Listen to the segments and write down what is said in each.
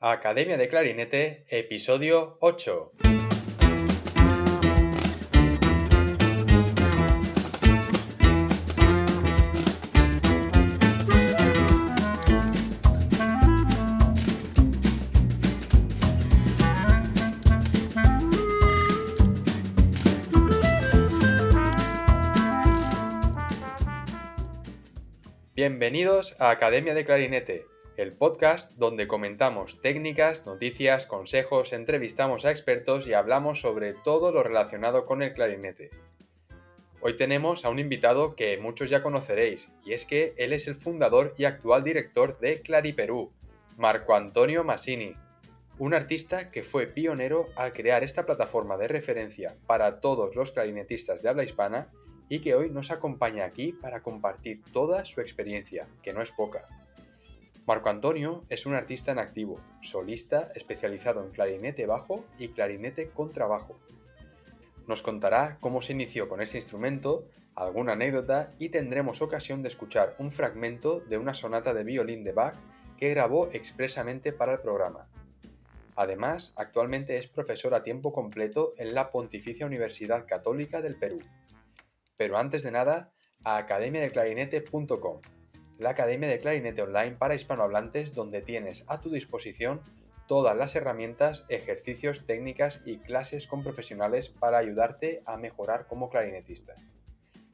Academia de Clarinete, episodio 8. Bienvenidos a Academia de Clarinete, el podcast donde comentamos técnicas, noticias, consejos, entrevistamos a expertos y hablamos sobre todo lo relacionado con el clarinete. Hoy tenemos a un invitado que muchos ya conoceréis, y es que él es el fundador y actual director de Clariperú, Marco Antonio Massini, un artista que fue pionero al crear esta plataforma de referencia para todos los clarinetistas de habla hispana y que hoy nos acompaña aquí para compartir toda su experiencia, que no es poca. Marco Antonio es un artista en activo, solista especializado en clarinete bajo y clarinete contrabajo. Nos contará cómo se inició con ese instrumento, alguna anécdota y tendremos ocasión de escuchar un fragmento de una sonata de violín de Bach que grabó expresamente para el programa. Además, actualmente es profesor a tiempo completo en la Pontificia Universidad Católica del Perú. Pero antes de nada, a academiadeclarinete.com la Academia de Clarinete Online para hispanohablantes donde tienes a tu disposición todas las herramientas, ejercicios, técnicas y clases con profesionales para ayudarte a mejorar como clarinetista.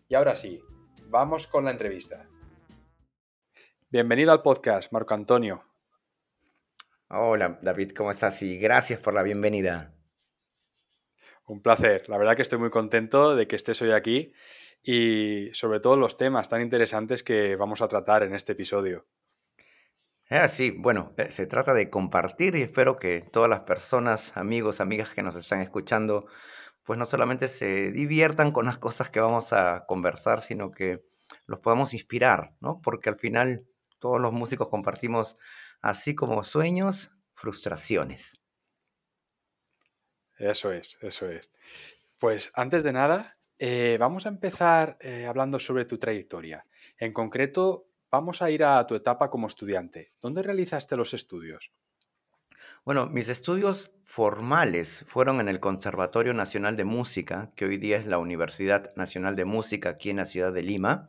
Y ahora sí, vamos con la entrevista. Bienvenido al podcast, Marco Antonio. Hola, David, ¿cómo estás? Y gracias por la bienvenida. Un placer. La verdad que estoy muy contento de que estés hoy aquí y sobre todo los temas tan interesantes que vamos a tratar en este episodio. Ah, sí, bueno, eh, se trata de compartir y espero que todas las personas, amigos, amigas que nos están escuchando, pues no solamente se diviertan con las cosas que vamos a conversar, sino que los podamos inspirar, ¿no? Porque al final todos los músicos compartimos, así como sueños, frustraciones. Eso es, eso es. Pues antes de nada, eh, vamos a empezar eh, hablando sobre tu trayectoria. En concreto, vamos a ir a tu etapa como estudiante. ¿Dónde realizaste los estudios? Bueno, mis estudios formales fueron en el Conservatorio Nacional de Música, que hoy día es la Universidad Nacional de Música aquí en la ciudad de Lima,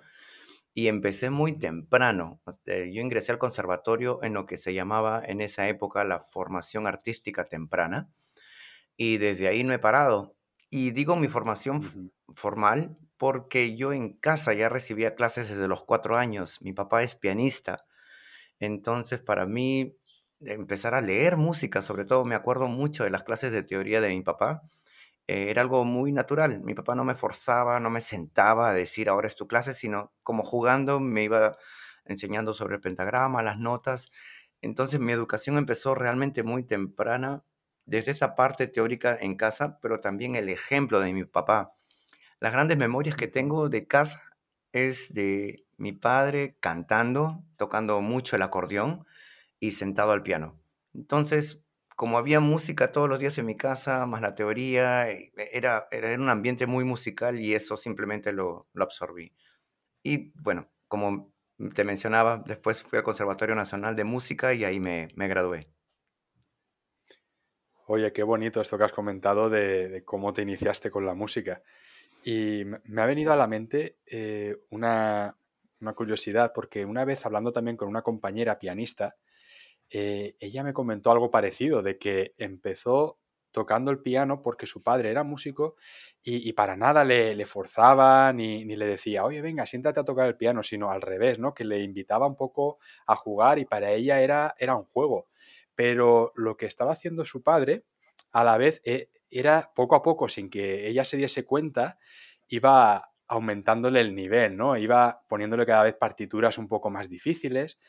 y empecé muy temprano. Este, yo ingresé al conservatorio en lo que se llamaba en esa época la formación artística temprana, y desde ahí no he parado. Y digo mi formación formal porque yo en casa ya recibía clases desde los cuatro años. Mi papá es pianista. Entonces, para mí, empezar a leer música, sobre todo me acuerdo mucho de las clases de teoría de mi papá, eh, era algo muy natural. Mi papá no me forzaba, no me sentaba a decir ahora es tu clase, sino como jugando me iba enseñando sobre el pentagrama, las notas. Entonces mi educación empezó realmente muy temprana, desde esa parte teórica en casa, pero también el ejemplo de mi papá. Las grandes memorias que tengo de casa es de mi padre cantando, tocando mucho el acordeón y sentado al piano. Entonces, como había música todos los días en mi casa, más la teoría, e, era, era un ambiente muy musical y eso simplemente lo, lo absorbí. Y bueno, como te mencionaba, después fui al Conservatorio Nacional de Música y ahí me, me gradué. Oye, qué bonito esto que has comentado de, cómo te iniciaste con la música. Y me ha venido a la mente eh, una, curiosidad, porque una vez hablando también con una compañera pianista, eh, ella me comentó algo parecido, de que empezó tocando el piano porque su padre era músico y, para nada le, forzaba ni, ni, le decía, oye, venga, siéntate a tocar el piano, sino al revés, ¿no? Que le invitaba un poco a jugar y para ella era, era un juego. Pero lo que estaba haciendo su padre, a la vez, eh, era poco a poco, sin que ella se diese cuenta, iba aumentándole el nivel, ¿no? Iba poniéndole cada vez partituras un poco más difíciles.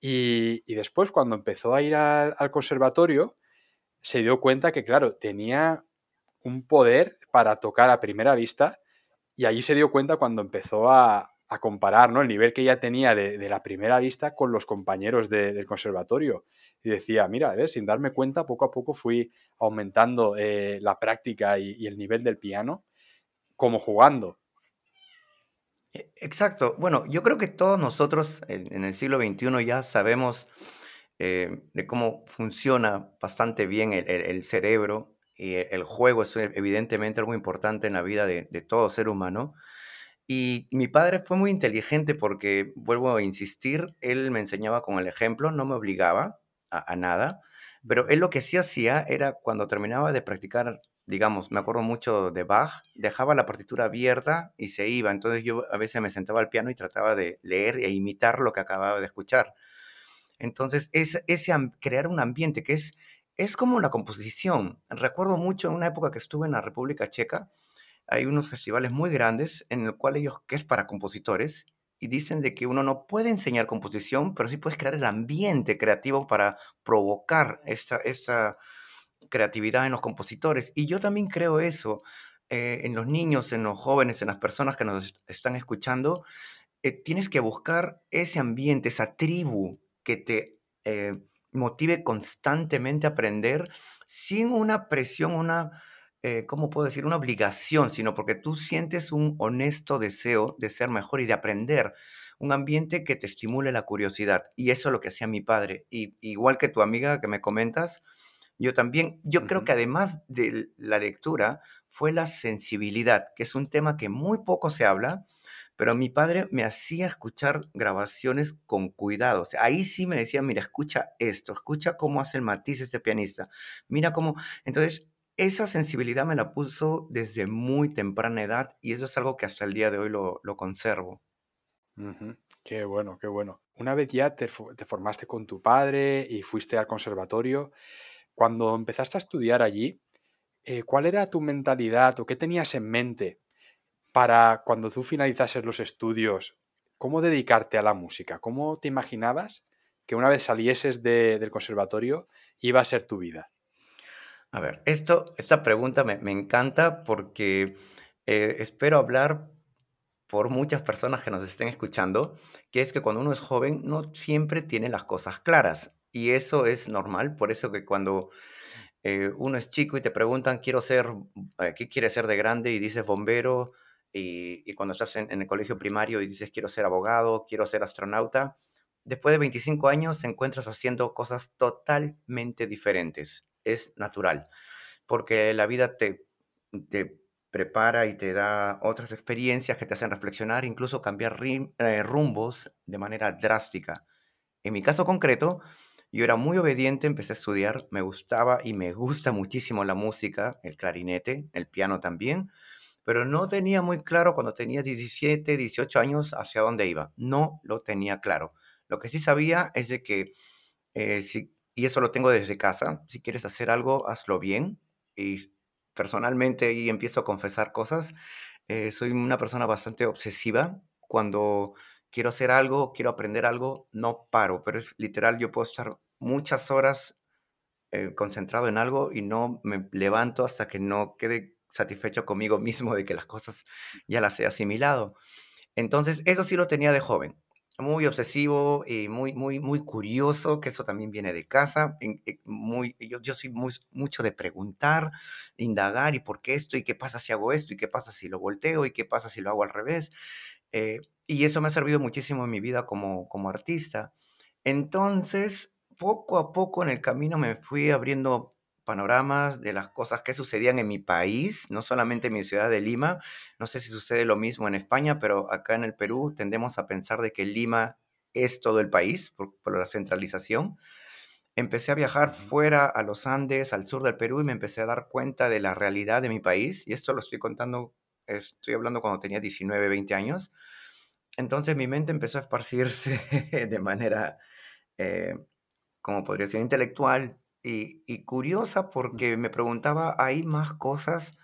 Y, después, cuando empezó a ir al, conservatorio, se dio cuenta que, claro, tenía un poder para tocar a primera vista. Y allí se dio cuenta cuando empezó a, comparar ¿no? el nivel que ella tenía de, la primera vista con los compañeros del conservatorio y decía, mira, sin darme cuenta, poco a poco fui aumentando eh, la práctica y, el nivel del piano como jugando. E, exacto. Bueno, yo creo que todos nosotros en, el siglo XXI ya sabemos eh, de cómo funciona bastante bien el, cerebro y el juego es evidentemente algo importante en la vida de todo ser humano. Y mi padre fue muy inteligente porque, vuelvo a insistir, él me enseñaba con el ejemplo, no me obligaba a, nada, pero él lo que sí hacía era cuando terminaba de practicar, digamos, me acuerdo mucho de Bach, dejaba la partitura abierta y se iba. Entonces yo a veces me sentaba al piano y trataba de leer e imitar lo que acababa de escuchar. Entonces, es, am- crear un ambiente que es, es como la composición. Recuerdo mucho en una época que estuve en la República Checa, hay unos festivales muy grandes en el cual ellos, que es para compositores, y dicen de que uno no puede enseñar composición, pero sí puedes crear el ambiente creativo para provocar esta, esta creatividad en los compositores. Y yo también creo eso eh, en los niños, en los jóvenes, en las personas que nos est- están escuchando eh, tienes que buscar ese ambiente, esa tribu que te eh, motive constantemente a aprender sin una presión, una, eh, ¿cómo puedo decir? Una obligación, sino porque tú sientes un honesto deseo de ser mejor y de aprender. Un ambiente que te estimule la curiosidad. Y eso es lo que hacía mi padre. Y igual que tu amiga que me comentas, yo también, yo creo que además de la lectura, fue la sensibilidad, que es un tema que muy poco se habla, pero mi padre me hacía escuchar grabaciones con cuidado. O sea, ahí sí me decía, mira, escucha esto, escucha cómo hace el matiz este pianista, mira cómo... Entonces, esa sensibilidad me la puso desde muy temprana edad y eso es algo que hasta el día de hoy lo, conservo. ujú. Qué bueno, qué bueno. Una vez ya te formaste con tu padre y fuiste al conservatorio, cuando empezaste a estudiar allí, eh, ¿cuál era tu mentalidad o qué tenías en mente para cuando tú finalizases los estudios, cómo dedicarte a la música? ¿Cómo te imaginabas que una vez salieses de- del conservatorio iba a ser tu vida? A ver, esto, esta pregunta me, me encanta porque eh, espero hablar por muchas personas que nos estén escuchando, que es que cuando uno es joven no siempre tiene las cosas claras. Y eso es normal, por eso que cuando eh, uno es chico y te preguntan, quiero ser, eh, ¿qué quieres ser de grande? Y dices bombero, y, y cuando estás en, en el colegio primario y dices, quiero ser abogado, quiero ser astronauta, después de 25 años te encuentras haciendo cosas totalmente diferentes. Es natural porque la vida te, te prepara y te da otras experiencias que te hacen reflexionar, incluso cambiar eh, rumbos de manera drástica. En mi caso concreto, yo era muy obediente, empecé a estudiar, me gustaba y me gusta muchísimo la música, el clarinete, el piano también, pero no tenía muy claro cuando tenía 17, 18 años hacia dónde iba. No lo tenía claro. Lo que sí sabía es de que eh, si, y eso lo tengo desde casa. Si quieres hacer algo, hazlo bien. Y personalmente, y empiezo a confesar cosas, eh, soy una persona bastante obsesiva. Cuando quiero hacer algo, quiero aprender algo, no paro, pero es literal, yo puedo estar muchas horas eh, concentrado en algo y no me levanto hasta que no quede satisfecho conmigo mismo de que las cosas ya las he asimilado. Entonces, eso sí lo tenía de joven. Muy obsesivo y muy, muy, muy curioso, que eso también viene de casa. en- muy, yo, yo soy muy, mucho de preguntar, indagar, y por qué esto, y qué pasa si hago esto, y qué pasa si lo volteo, y qué pasa si lo hago al revés. Eh, y eso me ha servido muchísimo en mi vida como, como artista. Entonces, poco a poco en el camino me fui abriendo panoramas de las cosas que sucedían en mi país, no solamente en mi ciudad de Lima. No sé si sucede lo mismo en España, pero acá en el Perú tendemos a pensar de que Lima es todo el país por, por la centralización. Empecé a viajar fuera a los Andes, al sur del Perú, y me empecé a dar cuenta de la realidad de mi país. Y esto lo estoy contando, estoy hablando cuando tenía 19, 20 años. Entonces mi mente empezó a esparcirse de manera eh, como podría ser intelectual y, y curiosa porque me preguntaba, ¿hay más cosas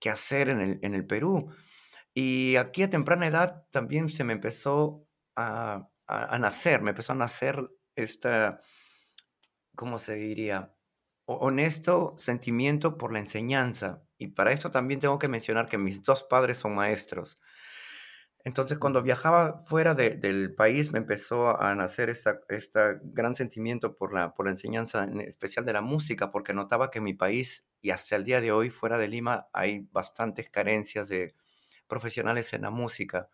que hacer en el, en el Perú? Y aquí a temprana edad también se me empezó a, a- a nacer, me empezó a nacer esta, ¿cómo se diría? Honesto sentimiento por la enseñanza. Y para eso también tengo que mencionar que mis dos padres son maestros. Entonces, cuando viajaba fuera de- del país, me empezó a nacer esta gran sentimiento por la, por la enseñanza, en especial de la música, porque notaba que en mi país y hasta el día de hoy, fuera de Lima, hay bastantes carencias de profesionales en la música.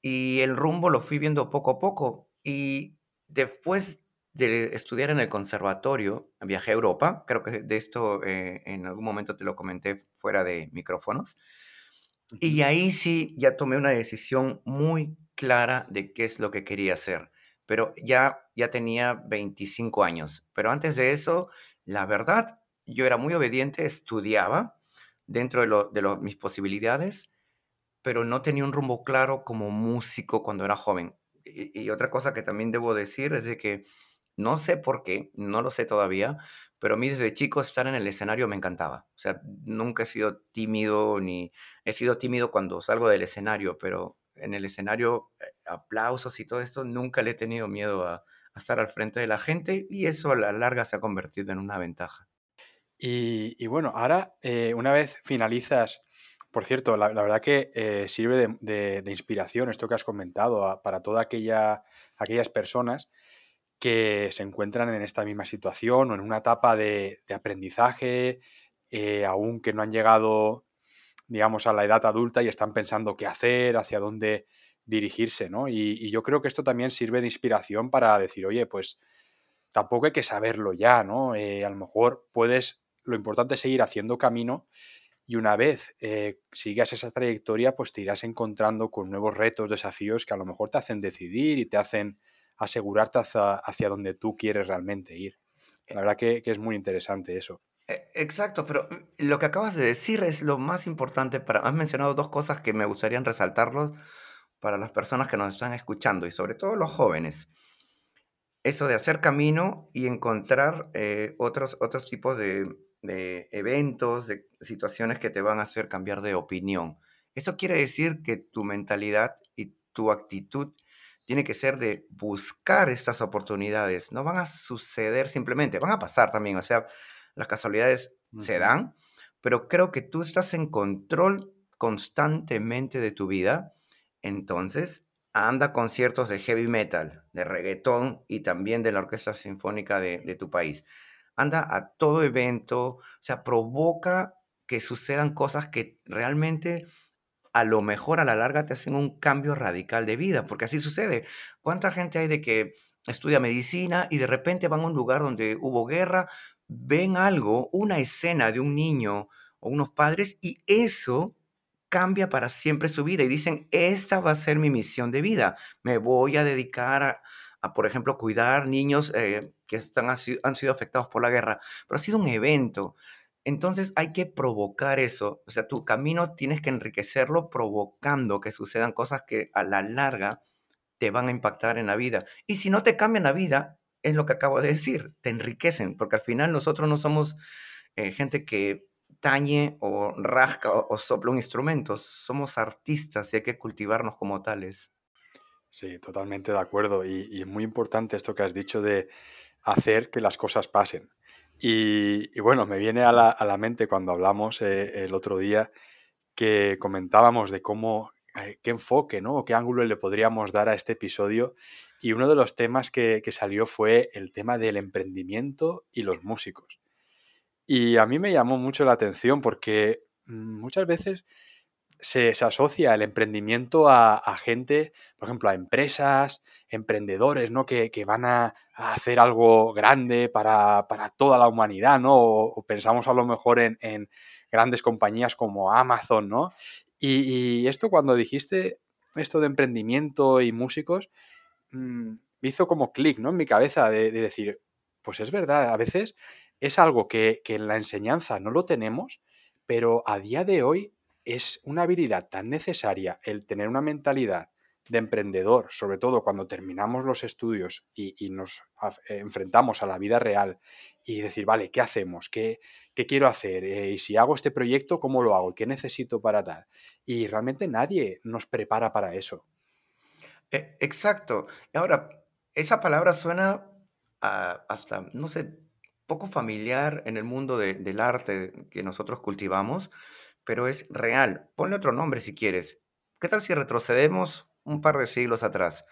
Y el rumbo lo fui viendo poco a poco. Y después de estudiar en el conservatorio, viajé a Europa, creo que de esto eh, en algún momento te lo comenté fuera de micrófonos, y ahí sí ya tomé una decisión muy clara de qué es lo que quería hacer, pero ya, ya tenía 25 años, pero antes de eso, la verdad, yo era muy obediente, estudiaba dentro de, lo, de mis posibilidades, pero no tenía un rumbo claro como músico cuando era joven. Y, y otra cosa que también debo decir es de que no sé por qué, no lo sé todavía, pero a mí desde chico estar en el escenario me encantaba. O sea, nunca he sido tímido ni he sido tímido cuando salgo del escenario, pero en el escenario, eh, aplausos y todo esto, nunca le he tenido miedo a, estar al frente de la gente y eso a la larga se ha convertido en una ventaja. Y, bueno, ahora, eh, una vez finalizas, por cierto, la, verdad que eh, sirve de, inspiración esto que has comentado para todas aquella, aquellas personas que se encuentran en esta misma situación o en una etapa de, aprendizaje, eh, aún que no han llegado, digamos, a la edad adulta y están pensando qué hacer, hacia dónde dirigirse, ¿no? Y, yo creo que esto también sirve de inspiración para decir, oye, pues tampoco hay que saberlo ya, ¿no? Eh, a lo mejor puedes, lo importante es seguir haciendo camino y una vez eh, sigas esa trayectoria, pues te irás encontrando con nuevos retos, desafíos que a lo mejor te hacen decidir y te hacen asegurarte hacia, donde tú quieres realmente ir. La verdad que, es muy interesante eso. E, exacto, pero mm, lo que acabas de decir es lo más importante para... Has mencionado dos cosas que me gustaría resaltarlos para las personas que nos están escuchando y sobre todo los jóvenes. Eso de hacer camino y encontrar eh, otros, otros tipos de, de eventos, de situaciones que te van a hacer cambiar de opinión. Eso quiere decir que tu mentalidad y tu actitud tiene que ser de buscar estas oportunidades. No van a suceder simplemente, van a pasar también. O sea, las casualidades se dan, pero creo que tú estás en control constantemente de tu vida. Entonces, anda a conciertos de heavy metal, de reggaetón y también de la Orquesta Sinfónica de, de tu país. Anda a todo evento, o sea, provoca que sucedan cosas que realmente a lo mejor a la larga te hacen un cambio radical de vida, porque así sucede. ¿Cuánta gente hay de que estudia medicina y de repente van a un lugar donde hubo guerra, ven algo, una escena de un niño o unos padres y eso cambia para siempre su vida y dicen, esta va a ser mi misión de vida, me voy a dedicar a, por ejemplo, cuidar niños eh, que están, han sido afectados por la guerra, pero ha sido un evento. Entonces hay que provocar eso, o sea, tu camino tienes que enriquecerlo provocando que sucedan cosas que a la larga te van a impactar en la vida. Y si no te cambian la vida, es lo que acabo de decir, te enriquecen, porque al final nosotros no somos eh, gente que tañe o rasca o, sopla un instrumento, somos artistas y hay que cultivarnos como tales. Sí, totalmente de acuerdo. y es muy importante esto que has dicho de hacer que las cosas pasen. Y, bueno, me viene a la, mente cuando hablamos eh, el otro día que comentábamos de cómo, eh, qué enfoque, ¿no? O qué ángulo le podríamos dar a este episodio. Y uno de los temas que, salió fue el tema del emprendimiento y los músicos. Y a mí me llamó mucho la atención porque mm, muchas veces se, asocia el emprendimiento a, gente, por ejemplo, a empresas, emprendedores, ¿no? Que, van a, hacer algo grande para, toda la humanidad, ¿no? O, pensamos a lo mejor en, grandes compañías como Amazon, ¿no? Y, esto cuando dijiste esto de emprendimiento y músicos, mm, me hizo como clic, ¿no? En mi cabeza de, decir, pues es verdad, a veces es algo que, que en la enseñanza no lo tenemos, pero a día de hoy es una habilidad tan necesaria el tener una mentalidad de emprendedor, sobre todo cuando terminamos los estudios y, nos enfrentamos a la vida real y decir, vale, ¿qué hacemos? ¿Qué, quiero hacer? Eh, y si hago este proyecto, ¿cómo lo hago? ¿Qué necesito para tal? Y realmente nadie nos prepara para eso. E, exacto. Ahora, esa palabra suena hasta, no sé, poco familiar en el mundo del arte que nosotros cultivamos, pero es real. Ponle otro nombre si quieres. ¿Qué tal si retrocedemos un par de siglos atrás?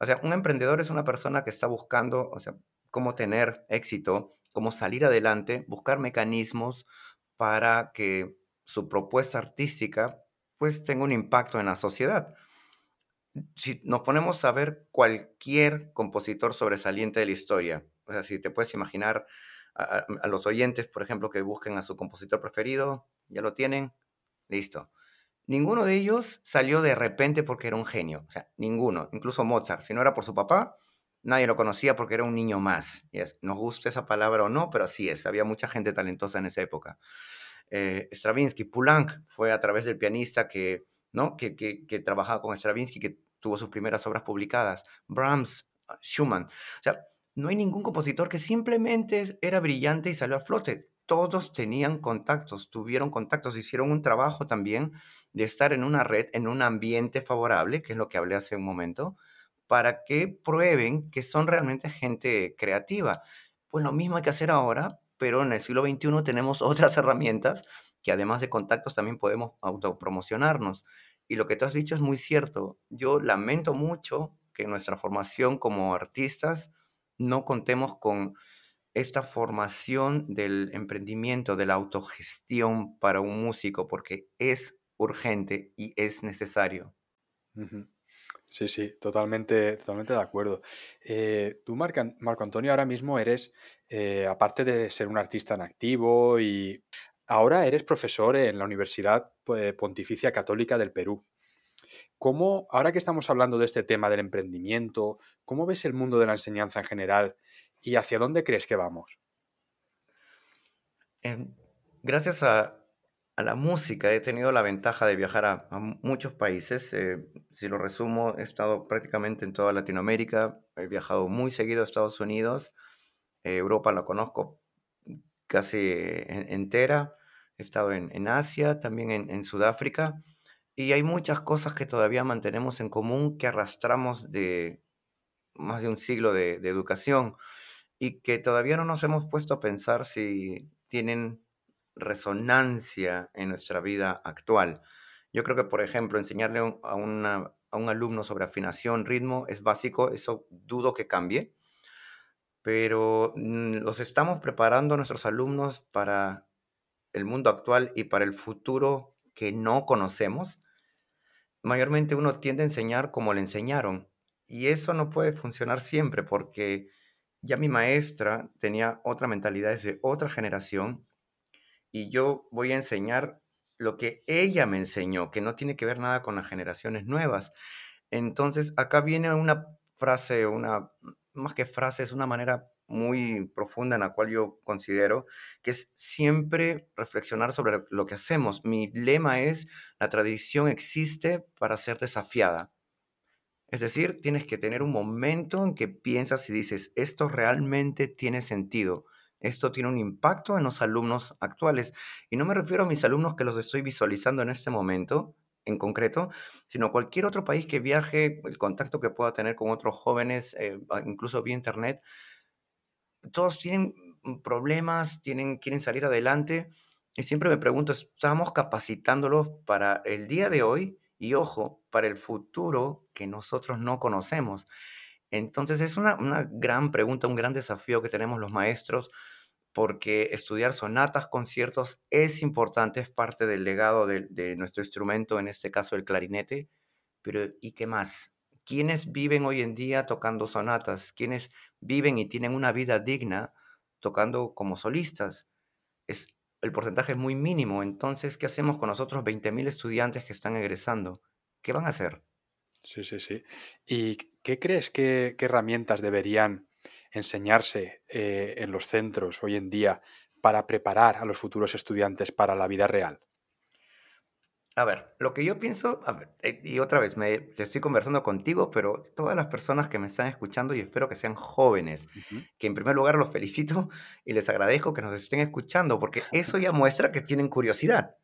O sea, un emprendedor es una persona que está buscando, o sea, cómo tener éxito, cómo salir adelante, buscar mecanismos para que su propuesta artística pues tenga un impacto en la sociedad. si nos ponemos a ver cualquier compositor sobresaliente de la historia, o sea, si te puedes imaginar a, los oyentes, por ejemplo, que busquen a su compositor preferido, ya lo tienen, listo. Ninguno de ellos salió de repente porque era un genio, o sea, ninguno, incluso Mozart, si no era por su papá, nadie lo conocía porque era un niño más. Yes, Nos gusta esa palabra o no, pero así es, había mucha gente talentosa en esa época eh, Stravinsky, Poulenc fue a través del pianista que, ¿no? que, que, que trabajaba con Stravinsky, que tuvo sus primeras obras publicadas, Brahms, ah, Schumann. O sea, no hay ningún compositor que simplemente era brillante y salió a flote. Todos tenían contactos, tuvieron contactos, hicieron un trabajo también de estar en una red, en un ambiente favorable, que es lo que hablé hace un momento, para que prueben que son realmente gente creativa. Pues lo mismo hay que hacer ahora, pero en el siglo XXI tenemos otras herramientas que además de contactos también podemos autopromocionarnos. Y lo que tú has dicho es muy cierto. Yo lamento mucho que nuestra formación como artistas no contemos con esta formación del emprendimiento, de la autogestión para un músico, porque es urgente y es necesario. Sí, sí, totalmente, totalmente de acuerdo. Eh, tú, Marc An- Marco Antonio, ahora mismo eres, eh, aparte de ser un artista en activo y ahora eres profesor en la Universidad eh, Pontificia Católica del Perú. ¿Cómo, ahora que estamos hablando de este tema del emprendimiento, cómo ves el mundo de la enseñanza en general y hacia dónde crees que vamos? Em, gracias a, la música he tenido la ventaja de viajar a, muchos países. eh, si lo resumo, he estado prácticamente en toda Latinoamérica, he viajado muy seguido a Estados Unidos, eh, Europa la conozco casi en- entera, he estado en, Asia, también en Sudáfrica, y hay muchas cosas que todavía mantenemos en común que arrastramos de más de un siglo de de educación y que todavía no nos hemos puesto a pensar si tienen resonancia en nuestra vida actual. Yo creo que, por ejemplo, enseñarle a un, a una- a un alumno sobre afinación, ritmo, es básico, eso dudo que cambie, pero mm, los estamos preparando a nuestros alumnos para el mundo actual y para el futuro que no conocemos. Mayormente uno tiende a enseñar como le enseñaron y eso no puede funcionar siempre porque ya mi maestra tenía otra mentalidad desde otra generación y yo voy a enseñar lo que ella me enseñó, que no tiene que ver nada con las generaciones nuevas. Entonces, acá viene una frase, una, más que frase, es una manera muy profunda en la cual yo considero que es siempre reflexionar sobre lo que hacemos. Mi lema es, la tradición existe para ser desafiada. Es decir, tienes que tener un momento en que piensas y dices, esto realmente tiene sentido, esto tiene un impacto en los alumnos actuales. Y no me refiero a mis alumnos que los estoy visualizando en este momento en concreto, sino cualquier otro país que viaje, el contacto que pueda tener con otros jóvenes, eh, incluso vía internet, todos tienen mm, problemas, tienen, quieren salir adelante. Y siempre me pregunto, ¿estamos capacitándolos para el día de hoy? Y ojo, para el futuro que nosotros no conocemos. Entonces es una, una gran pregunta, un gran desafío que tenemos los maestros, porque estudiar sonatas, conciertos es importante, es parte del legado de, nuestro instrumento, en este caso el clarinete, pero ¿y qué más? ¿Quiénes viven hoy en día tocando sonatas? ¿Quiénes viven y tienen una vida digna tocando como solistas? Es, el porcentaje es muy mínimo, entonces, ¿qué hacemos con nosotros 20.000 estudiantes que están egresando? ¿Qué van a hacer? Sí, sí, sí. ¿Y qué crees que, qué herramientas deberían enseñarse eh, en los centros hoy en día para preparar a los futuros estudiantes para la vida real? A ver, lo que yo pienso, a ver, eh, y otra vez, me, te estoy conversando contigo, pero todas las personas que me están escuchando y espero que sean jóvenes, Ujú. que en primer lugar los felicito y les agradezco que nos estén escuchando, porque eso ya muestra que tienen curiosidad.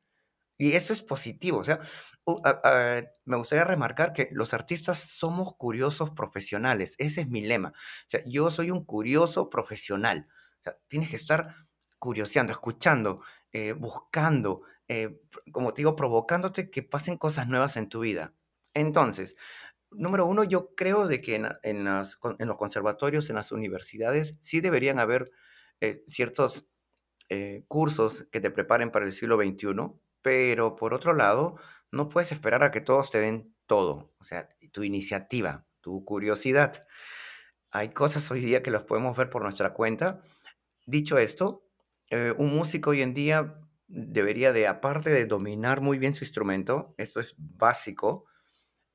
Y eso es positivo. O sea, u- a- a- me gustaría remarcar que los artistas somos curiosos profesionales. Ese es mi lema. O sea, yo soy un curioso profesional. O sea, tienes que estar curioseando, escuchando, eh, buscando, eh, como te digo, provocándote que pasen cosas nuevas en tu vida. Entonces, número uno, yo creo de que en los conservatorios, en las universidades, sí deberían haber eh, ciertos eh, cursos que te preparen para el siglo XXI, pero por otro lado, no puedes esperar a que todos te den todo, o sea, tu iniciativa, tu curiosidad. Hay cosas hoy día que las podemos ver por nuestra cuenta. Dicho esto, eh, un músico hoy en día debería de, aparte de dominar muy bien su instrumento, esto es básico,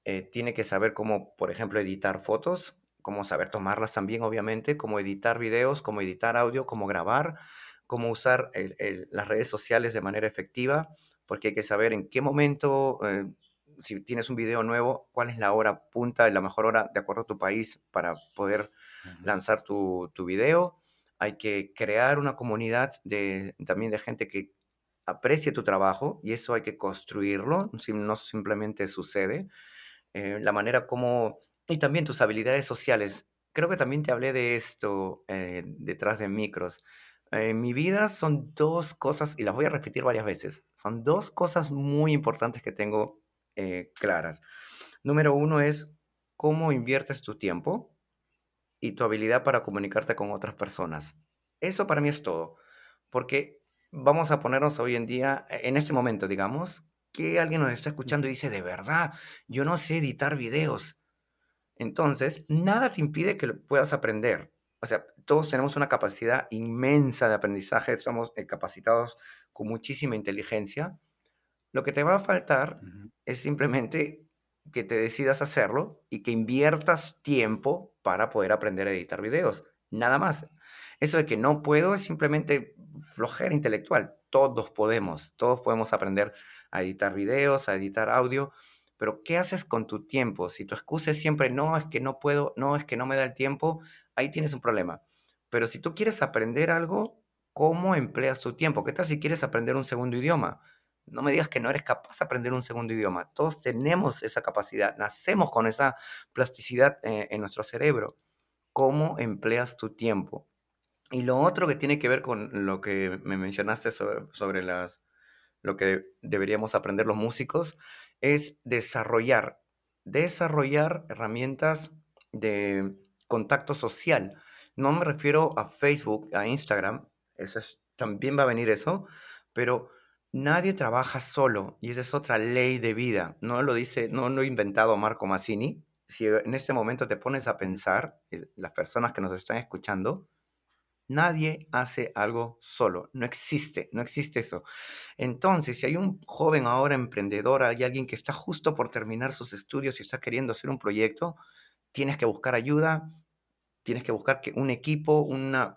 eh, tiene que saber cómo, por ejemplo, editar fotos, cómo saber tomarlas también, obviamente, cómo editar videos, cómo editar audio, cómo grabar, cómo usar las redes sociales de manera efectiva, porque hay que saber en qué momento, eh, si tienes un video nuevo, cuál es la hora punta, la mejor hora de acuerdo a tu país para poder lanzar tu, tu video. Hay que crear una comunidad de, también de gente que aprecie tu trabajo y eso hay que construirlo, no simplemente sucede. Eh, la manera como... Y también tus habilidades sociales. Creo que también te hablé de esto eh, detrás de micros. En mi vida son dos cosas, y las voy a repetir varias veces, son dos cosas muy importantes que tengo eh, claras. Número uno es cómo inviertes tu tiempo y tu habilidad para comunicarte con otras personas. Eso para mí es todo, porque vamos a ponernos hoy en día, e, en este momento, digamos, que alguien nos está escuchando y dice, de verdad, yo no sé editar videos. Entonces, nada te impide que lo puedas aprender. O sea, todos tenemos una capacidad inmensa de aprendizaje, estamos eh, capacitados con muchísima inteligencia. Lo que te va a faltar es simplemente que te decidas hacerlo y que inviertas tiempo para poder aprender a editar videos. Nada más. Eso de que no puedo es simplemente flojera intelectual. Todos podemos, todos podemos aprender a editar videos, a editar audio, pero ¿qué haces con tu tiempo? Si tu excusa es siempre no, es que no puedo, no, es que no me da el tiempo, ahí tienes un problema. Pero si tú quieres aprender algo, ¿cómo empleas tu tiempo? ¿Qué tal si quieres aprender un segundo idioma? No me digas que no eres capaz de aprender un segundo idioma. Todos tenemos esa capacidad, nacemos con esa plasticidad eh, en nuestro cerebro. ¿Cómo empleas tu tiempo? Y lo otro que tiene que ver con lo que me mencionaste sobre, las, lo que deberíamos aprender los músicos es desarrollar, desarrollar herramientas de contacto social. No me refiero a Facebook, a Instagram, eso es, también va a venir eso, pero nadie trabaja solo y esa es otra ley de vida. No lo dice, no lo ha inventado Marco Massini. Si en este momento te pones a pensar, eh, las personas que nos están escuchando, Nadie hace algo solo, no existe, no existe eso. Entonces, si hay un joven ahora emprendedor, hay alguien que está justo por terminar sus estudios y está queriendo hacer un proyecto, tienes que buscar ayuda, tienes que buscar que un equipo, una,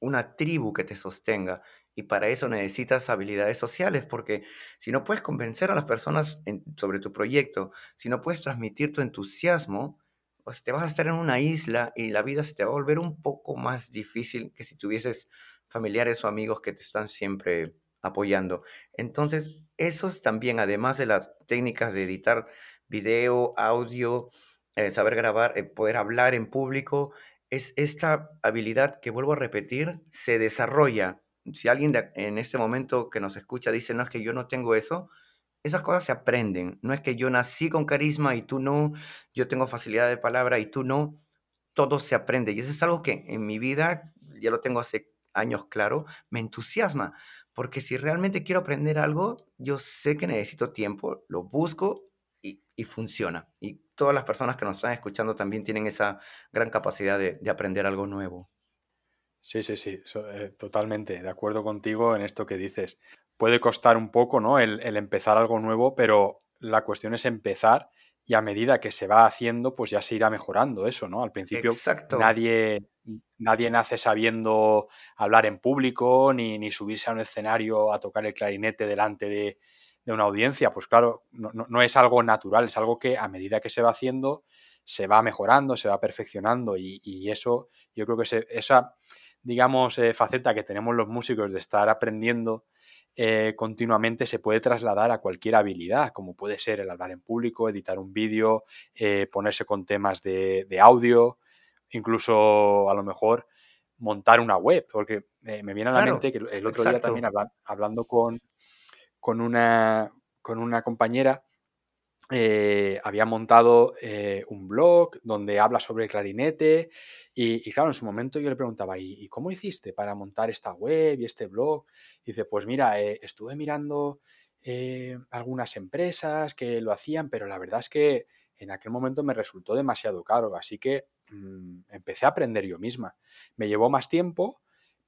una tribu que te sostenga. Y para eso necesitas habilidades sociales, porque si no puedes convencer a las personas sobre tu proyecto, si no puedes transmitir tu entusiasmo, pues te vas a estar en una isla y la vida se te va a volver un poco más difícil que si tuvieses familiares o amigos que te están siempre apoyando. Entonces, eso es también, además de las técnicas de editar video, audio, eh, saber grabar, eh, poder hablar en público, es esta habilidad que vuelvo a repetir, se desarrolla. Si alguien en este momento que nos escucha dice, no es que yo no tengo eso, esas cosas se aprenden. No es que yo nací con carisma y tú no, yo tengo facilidad de palabra y tú no. Todo se aprende. Y eso es algo que en mi vida, ya lo tengo hace años claro, me entusiasma. Porque si realmente quiero aprender algo, yo sé que necesito tiempo, lo busco y, funciona. Y todas las personas que nos están escuchando también tienen esa gran capacidad de, aprender algo nuevo. Sí, sí, sí, eh, totalmente de acuerdo contigo en esto que dices puede costar un poco, ¿no? El, empezar algo nuevo, pero la cuestión es empezar y a medida que se va haciendo, pues ya se irá mejorando eso, ¿no? Al principio nadie nadie nace sabiendo hablar en público ni, ni, subirse a un escenario a tocar el clarinete delante de, una audiencia. Pues claro, no, es algo natural, es algo que a medida que se va haciendo se va mejorando, se va perfeccionando y, eso, yo creo que esa, digamos, eh, faceta que tenemos los músicos de estar aprendiendo eh, continuamente se puede trasladar a cualquier habilidad, como puede ser el hablar en público, editar un vídeo, eh, ponerse con temas de, audio, incluso a lo mejor montar una web, porque eh, me viene a la mente que el otro día también hablando con, con, una, con una compañera, eh, había montado eh, un blog donde habla sobre clarinete y, claro, en su momento yo le preguntaba, ¿y, cómo hiciste para montar esta web y este blog? Y dice, pues mira, eh, estuve mirando algunas empresas que lo hacían, pero la verdad es que en aquel momento me resultó demasiado caro, así que mm, empecé a aprender yo misma. Me llevó más tiempo,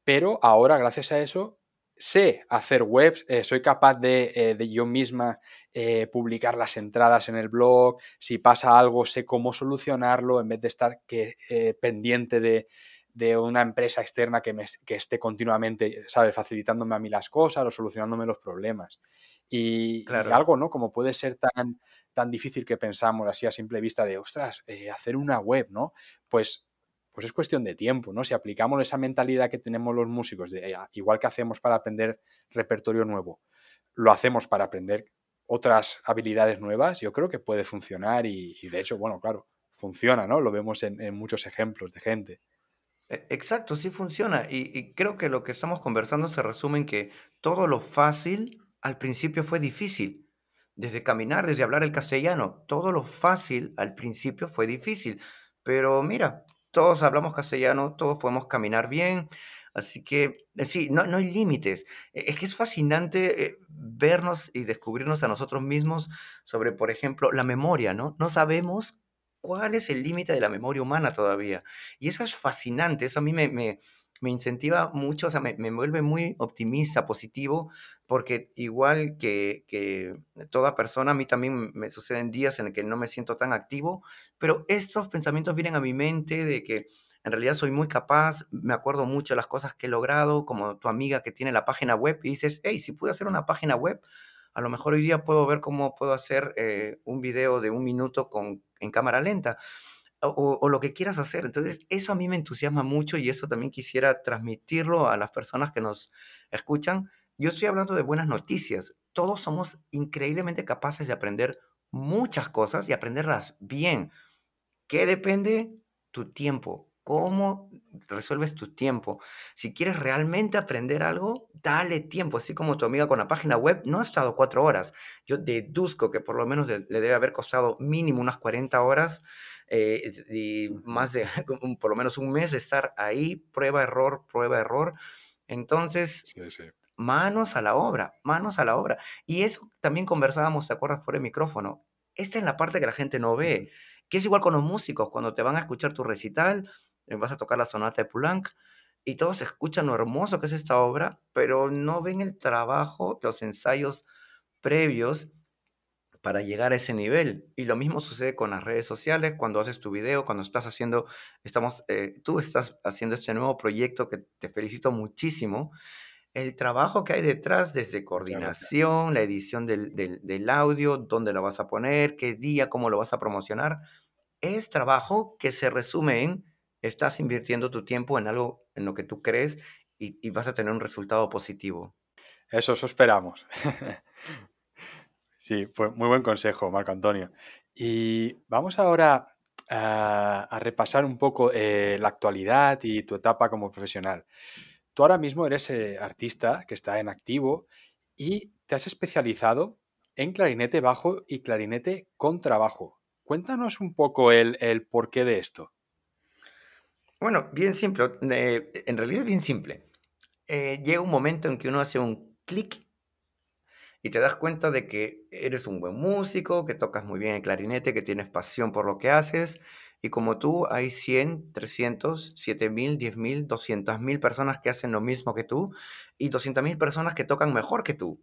pero ahora gracias a eso sé hacer webs, eh, soy capaz de, eh, yo misma eh, publicar las entradas en el blog, si pasa algo sé cómo solucionarlo en vez de estar que, pendiente de, una empresa externa que, me, esté continuamente, ¿sabes?, facilitándome a mí las cosas o solucionándome los problemas. Y, algo, ¿no? Como puede ser tan, tan difícil que pensamos así a simple vista de, ostras, hacer una web, ¿no? Pues pues es cuestión de tiempo, ¿no? Si aplicamos esa mentalidad que tenemos los músicos, de, igual que hacemos para aprender repertorio nuevo, lo hacemos para aprender otras habilidades nuevas, yo creo que puede funcionar y, de hecho, bueno, claro, funciona, ¿no? Lo vemos en, muchos ejemplos de gente. E, exacto, sí funciona. Y, creo que lo que estamos conversando se resume en que todo lo fácil al principio fue difícil. Desde caminar, desde hablar el castellano, todo lo fácil al principio fue difícil. Pero mira, todos hablamos castellano, todos podemos caminar bien, así que eh, sí, no, no hay límites. E, es que es fascinante eh, vernos y descubrirnos a nosotros mismos sobre, por ejemplo, la memoria, ¿no? No sabemos cuál es el límite de la memoria humana todavía. Y eso es fascinante, eso a mí me, me, me incentiva mucho, o sea, me, me, vuelve muy optimista, positivo, porque igual que, toda persona, a mí también me suceden días en que no me siento tan activo, pero estos pensamientos vienen a mi mente de que en realidad soy muy capaz, me acuerdo mucho de las cosas que he logrado, como tu amiga que tiene la página web y dices, hey, si pude hacer una página web, a lo mejor hoy día puedo ver cómo puedo hacer eh, un video de un minuto con, en cámara lenta o, o, lo que quieras hacer. Entonces, eso a mí me entusiasma mucho y eso también quisiera transmitirlo a las personas que nos escuchan. Yo estoy hablando de buenas noticias. Todos somos increíblemente capaces de aprender muchas cosas y aprenderlas bien. ¿Qué depende? Tu tiempo. ¿Cómo resuelves tu tiempo? Si quieres realmente aprender algo, dale tiempo. Así como tu amiga con la página web no ha estado cuatro horas. Yo deduzco que por lo menos le debe haber costado mínimo unas 40 horas eh, y más de por lo menos un mes de estar ahí, prueba, error, prueba, error. Entonces, manos a la obra, manos a la obra. Y eso también conversábamos, ¿te acuerdas? Fuera de micrófono. Esta es la parte que la gente no ve que es igual con los músicos, cuando te van a escuchar tu recital, eh, vas a tocar la sonata de Poulenc, y todos escuchan lo hermoso que es esta obra, pero no ven el trabajo, los ensayos previos para llegar a ese nivel. Y lo mismo sucede con las redes sociales, cuando haces tu video, cuando estás haciendo, estamos, eh, tú estás haciendo este nuevo proyecto que te felicito muchísimo. El trabajo que hay detrás, desde coordinación, la edición del, del audio, dónde lo vas a poner, qué día, cómo lo vas a promocionar, es trabajo que se resume en estás invirtiendo tu tiempo en algo en lo que tú crees y, vas a tener un resultado positivo. Eso, eso esperamos. sí, fue muy buen consejo, Marco Antonio. Y vamos ahora a, repasar un poco eh, la actualidad y tu etapa como profesional. Tú ahora mismo eres eh, artista que está en activo y te has especializado en clarinete bajo y clarinete con trabajo. Cuéntanos un poco el, porqué de esto. Bueno, bien simple. Eh, en realidad es bien simple. Eh, llega un momento en que uno hace un clic y te das cuenta de que eres un buen músico, que tocas muy bien el clarinete, que tienes pasión por lo que haces. Y como tú, hay 100, 300, 7000, 10000, 200.000 personas que hacen lo mismo que tú y 200.000 personas que tocan mejor que tú.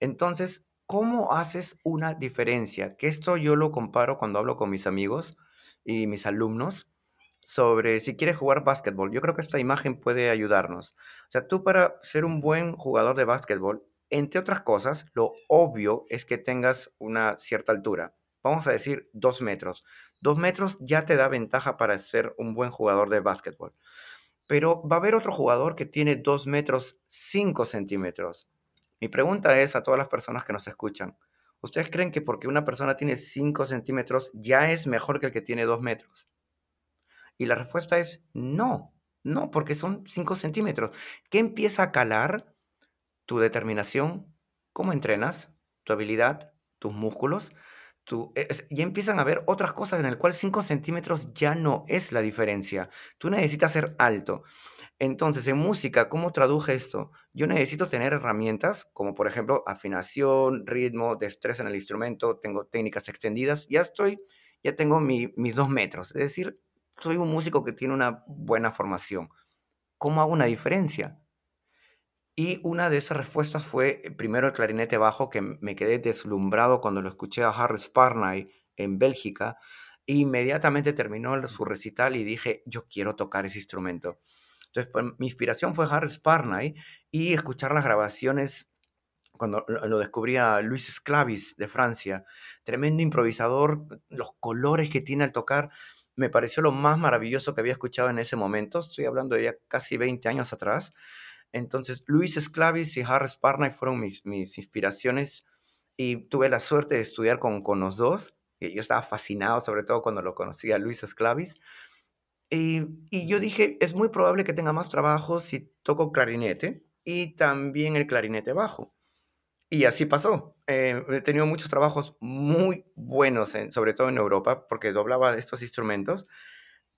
Entonces, ¿Cómo haces una diferencia? Que esto yo lo comparo cuando hablo con mis amigos y mis alumnos sobre si quieres jugar básquetbol. Yo creo que esta imagen puede ayudarnos. O sea, tú para ser un buen jugador de básquetbol, entre otras cosas, lo obvio es que tengas una cierta altura. Vamos a decir dos metros. Dos metros ya te da ventaja para ser un buen jugador de básquetbol. Pero va a haber otro jugador que tiene dos metros cinco centímetros. Mi pregunta es a todas las personas que nos escuchan. ¿Ustedes creen que porque una persona tiene 5 centímetros ya es mejor que el que tiene 2 metros? Y la respuesta es no, no, porque son 5 centímetros. ¿Qué empieza a calar? Tu determinación, cómo entrenas, tu habilidad, tus músculos. Tú, ya empiezan a ver otras cosas en el cual 5 centímetros ya no es la diferencia. Tú necesitas ser alto. Entonces, en música, ¿cómo traduje esto? Yo necesito tener herramientas como, por ejemplo, afinación, ritmo, destreza en el instrumento, tengo técnicas extendidas, ya estoy, ya tengo mis dos metros. Es decir, soy un músico que tiene una buena formación. ¿Cómo hago una diferencia? Y una de esas respuestas fue eh, primero el clarinete bajo, que me quedé deslumbrado cuando lo escuché a Harry Sparnay en Bélgica. E inmediatamente terminó su recital y dije, yo quiero tocar ese instrumento. Entonces, pues, mi inspiración fue Harry Sparnay y escuchar las grabaciones cuando lo descubrí a Luis Sclavis de Francia, tremendo improvisador, los colores que tiene al tocar, me pareció lo más maravilloso que había escuchado en ese momento, estoy hablando de ya casi 20 años atrás. Entonces, Luis Sclavis y Harry Sparnay fueron mis, inspiraciones y tuve la suerte de estudiar con, con los dos. Y yo estaba fascinado, sobre todo cuando lo conocí a Luis Sclavis. Y, yo dije, es muy probable que tenga más trabajo si toco clarinete y también el clarinete bajo. Y así pasó. Eh, he tenido muchos trabajos muy buenos, sobre todo en Europa, porque doblaba estos instrumentos,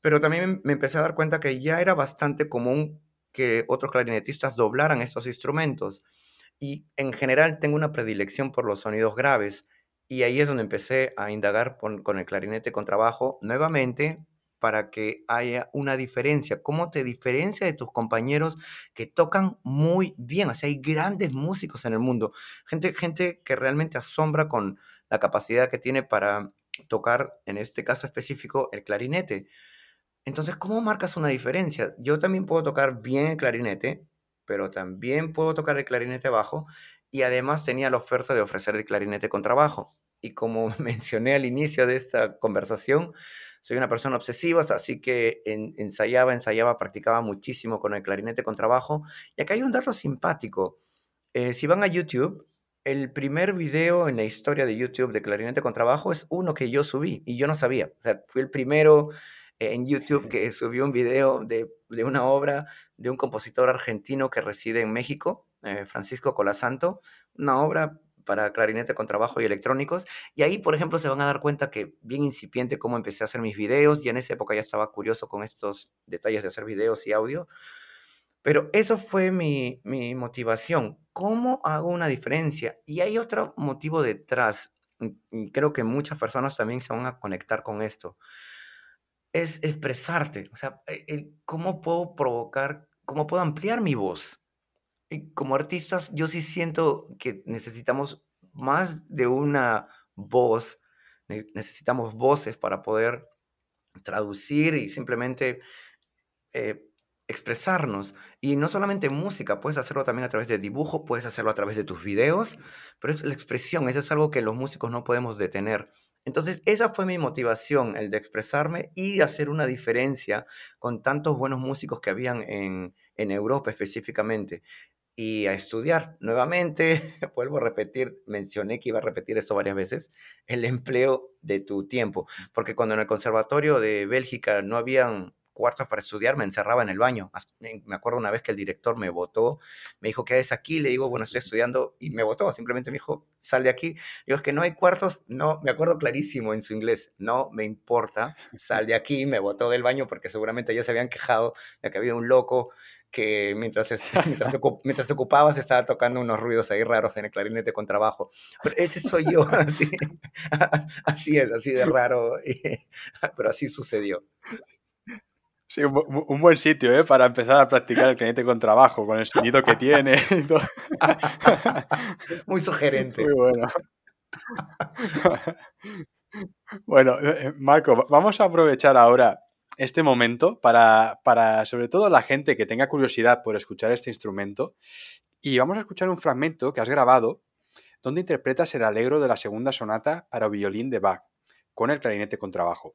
pero también me empecé a dar cuenta que ya era bastante común que otros clarinetistas doblaran estos instrumentos. Y en general tengo una predilección por los sonidos graves. Y ahí es donde empecé a indagar con, con el clarinete con trabajo nuevamente para que haya una diferencia. ¿Cómo te diferencia de tus compañeros que tocan muy bien? O sea, hay grandes músicos en el mundo, gente, gente que realmente asombra con la capacidad que tiene para tocar, en este caso específico, el clarinete. Entonces, ¿cómo marcas una diferencia? Yo también puedo tocar bien el clarinete, pero también puedo tocar el clarinete bajo y además tenía la oferta de ofrecer el clarinete con trabajo. Y como mencioné al inicio de esta conversación, soy una persona obsesiva, así que ensayaba, ensayaba, practicaba muchísimo con el clarinete con trabajo. Y acá hay un dato simpático. Eh, si van a YouTube, el primer video en la historia de YouTube de clarinete con trabajo es uno que yo subí y yo no sabía. O sea, fui el primero en YouTube que subió un video de, una obra de un compositor argentino que reside en México, eh, Francisco Colasanto, una obra para clarinete con trabajo y electrónicos. Y ahí, por ejemplo, se van a dar cuenta que bien incipiente cómo empecé a hacer mis videos y en esa época ya estaba curioso con estos detalles de hacer videos y audio. Pero eso fue mi, mi motivación. ¿Cómo hago una diferencia? Y hay otro motivo detrás. Y creo que muchas personas también se van a conectar con esto. Es expresarte. O sea, el, cómo puedo provocar, cómo puedo ampliar mi voz y como artistas, yo sí siento que necesitamos más de una voz, necesitamos voces para poder traducir y simplemente eh, expresarnos. Y no solamente música, puedes hacerlo también a través de dibujo, puedes hacerlo a través de tus videos, pero es la expresión, eso es algo que los músicos no podemos detener. Entonces, esa fue mi motivación, el de expresarme y hacer una diferencia con tantos buenos músicos que habían en, en Europa específicamente y a estudiar. Nuevamente, vuelvo a repetir, mencioné que iba a repetir esto varias veces, el empleo de tu tiempo, porque cuando en el Conservatorio de Bélgica no habían cuartos para estudiar, me encerraba en el baño. Me acuerdo una vez que el director me votó, me dijo, ¿qué haces aquí? Le digo, bueno, estoy estudiando y me votó, simplemente me dijo, sal de aquí. Digo, es que no hay cuartos, no, me acuerdo clarísimo en su inglés, no me importa, sal de aquí, me votó del baño porque seguramente ya se habían quejado de que había un loco que mientras, mientras, te, mientras, te, ocupabas estaba tocando unos ruidos ahí raros en el clarinete con trabajo. Pero ese soy yo, así, así es, así de raro, pero así sucedió. Sí, un, buen sitio ¿eh? para empezar a practicar el clarinete con trabajo, con el sonido que tiene. Muy sugerente. Muy bueno. Bueno, eh, Marco, vamos a aprovechar ahora este momento para, para, sobre todo la gente que tenga curiosidad por escuchar este instrumento. Y vamos a escuchar un fragmento que has grabado donde interpretas el alegro de la segunda sonata para violín de Bach con el clarinete con trabajo.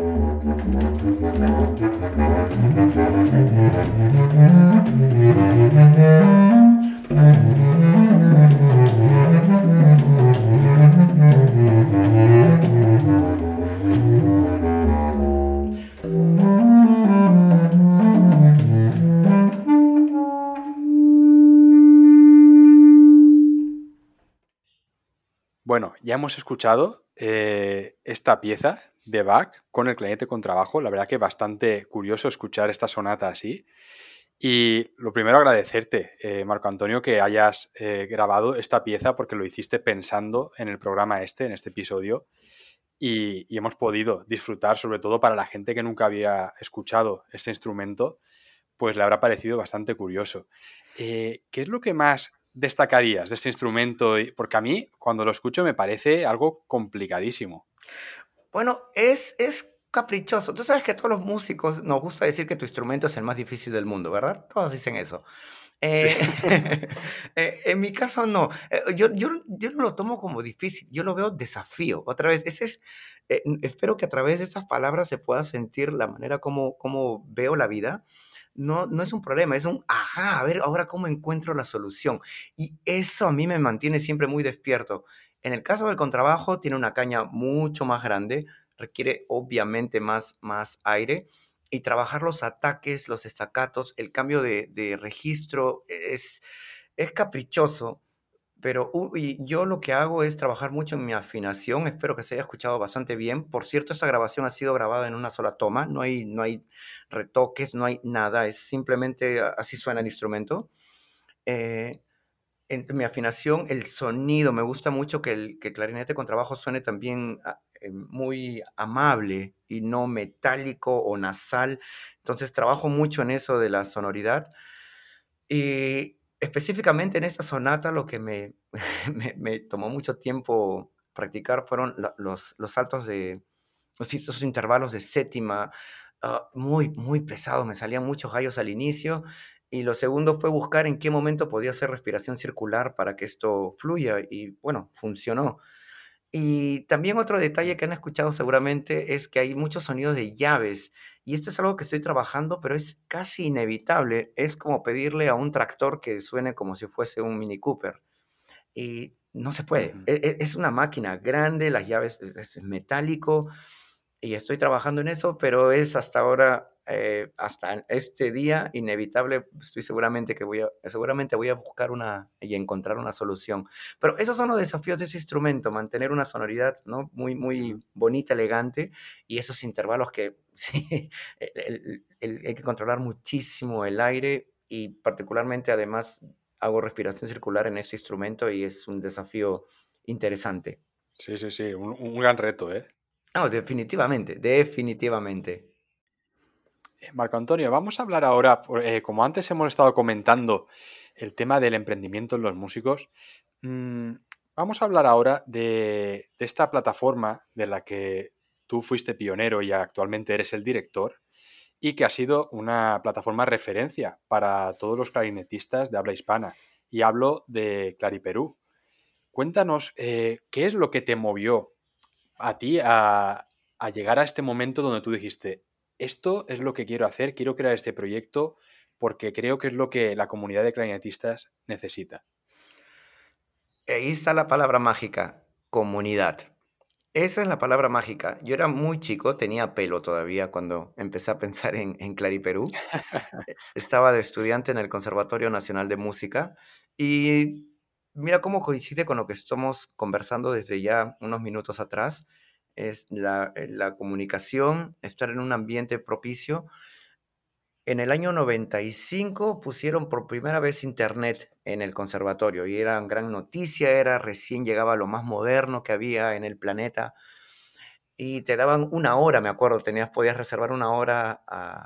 Bueno, ya hemos escuchado eh, esta pieza de Bach con el clarinete contrabajo. La verdad que bastante curioso escuchar esta sonata así. Y lo primero agradecerte, eh, Marco Antonio, que hayas eh, grabado esta pieza porque lo hiciste pensando en el programa este, en este episodio, y, y, hemos podido disfrutar, sobre todo para la gente que nunca había escuchado este instrumento, pues le habrá parecido bastante curioso. ¿Qué es lo que más destacarías de este instrumento? Porque a mí, cuando lo escucho, me parece algo complicadísimo. Bueno, es, es caprichoso. Tú sabes que a todos los músicos nos gusta decir que tu instrumento es el más difícil del mundo, ¿verdad? Todos dicen eso. Eh, eh, en mi caso, no. Eh, yo, yo, yo no lo tomo como difícil, yo lo veo desafío. Otra vez, ese es, espero que a través de esas palabras se pueda sentir la manera como, como veo la vida no, no es un problema, es un, ajá, a ver, ahora cómo encuentro la solución. Y eso a mí me mantiene siempre muy despierto. En el caso del contrabajo, tiene una caña mucho más grande, requiere obviamente más, más aire y trabajar los ataques, los estacatos, el cambio de, de registro es, es caprichoso pero yo lo que hago es trabajar mucho en mi afinación. Espero que se haya escuchado bastante bien. Por cierto, esta grabación ha sido grabada en una sola toma. No hay, no hay retoques, no hay nada. Es simplemente así suena el instrumento. Eh, mi afinación, el sonido. Me gusta mucho que el, clarinete con trabajo suene también ah, eh, muy amable y no metálico o nasal. Entonces trabajo mucho en eso de la sonoridad. Y Específicamente en esta sonata lo que me, tomó mucho tiempo practicar fueron los, los saltos de, los, intervalos de séptima, ah, muy, muy pesado, me salían muchos gallos al inicio. Y lo segundo fue buscar en qué momento podía hacer respiración circular para que esto fluya. Y bueno, funcionó. Y también otro detalle que han escuchado seguramente es que hay muchos sonidos de llaves y esto es algo que estoy trabajando, pero es casi inevitable. Es como pedirle a un tractor que suene como si fuese un Mini Cooper. Y no se puede. E, e, es una máquina grande, las llaves es metálico y estoy trabajando en eso, pero es hasta ahora eh, hasta este día inevitable, estoy seguramente que voy a, seguramente voy a buscar una y encontrar una solución. Pero esos son los desafíos de ese instrumento, mantener una sonoridad ¿no? muy, muy bonita, elegante, y esos intervalos que sí, hay que controlar muchísimo el aire y particularmente además hago respiración circular en ese instrumento y es un desafío interesante. Sí, sí, sí, un, un gran reto, ¿eh? No, definitivamente, definitivamente. Eh, Marco Antonio, vamos a hablar ahora, eh, como antes hemos estado comentando el tema del emprendimiento en los músicos, mm, vamos a hablar ahora de, esta plataforma de la que tú fuiste pionero y actualmente eres el director y que ha sido una plataforma referencia para todos los clarinetistas de habla hispana. Y hablo de Clariperú. Cuéntanos, eh, ¿qué es lo que te movió a ti a llegar a este momento donde tú dijiste, esto es lo que quiero hacer, quiero crear este proyecto porque creo que es lo que la comunidad de clarinetistas necesita. Ahí está la palabra mágica, comunidad. Esa es la palabra mágica. Yo era muy chico, tenía pelo todavía cuando empecé a pensar en, en Clariperú. E, estaba de estudiante en el Conservatorio Nacional de Música y mira cómo coincide con lo que estamos conversando desde ya unos minutos atrás es la, eh, la comunicación, estar en un ambiente propicio. En el año 95 pusieron por primera vez internet en el conservatorio y era gran noticia, era recién llegaba lo más moderno que había en el planeta y te daban una hora, me acuerdo, tenías, podías reservar una hora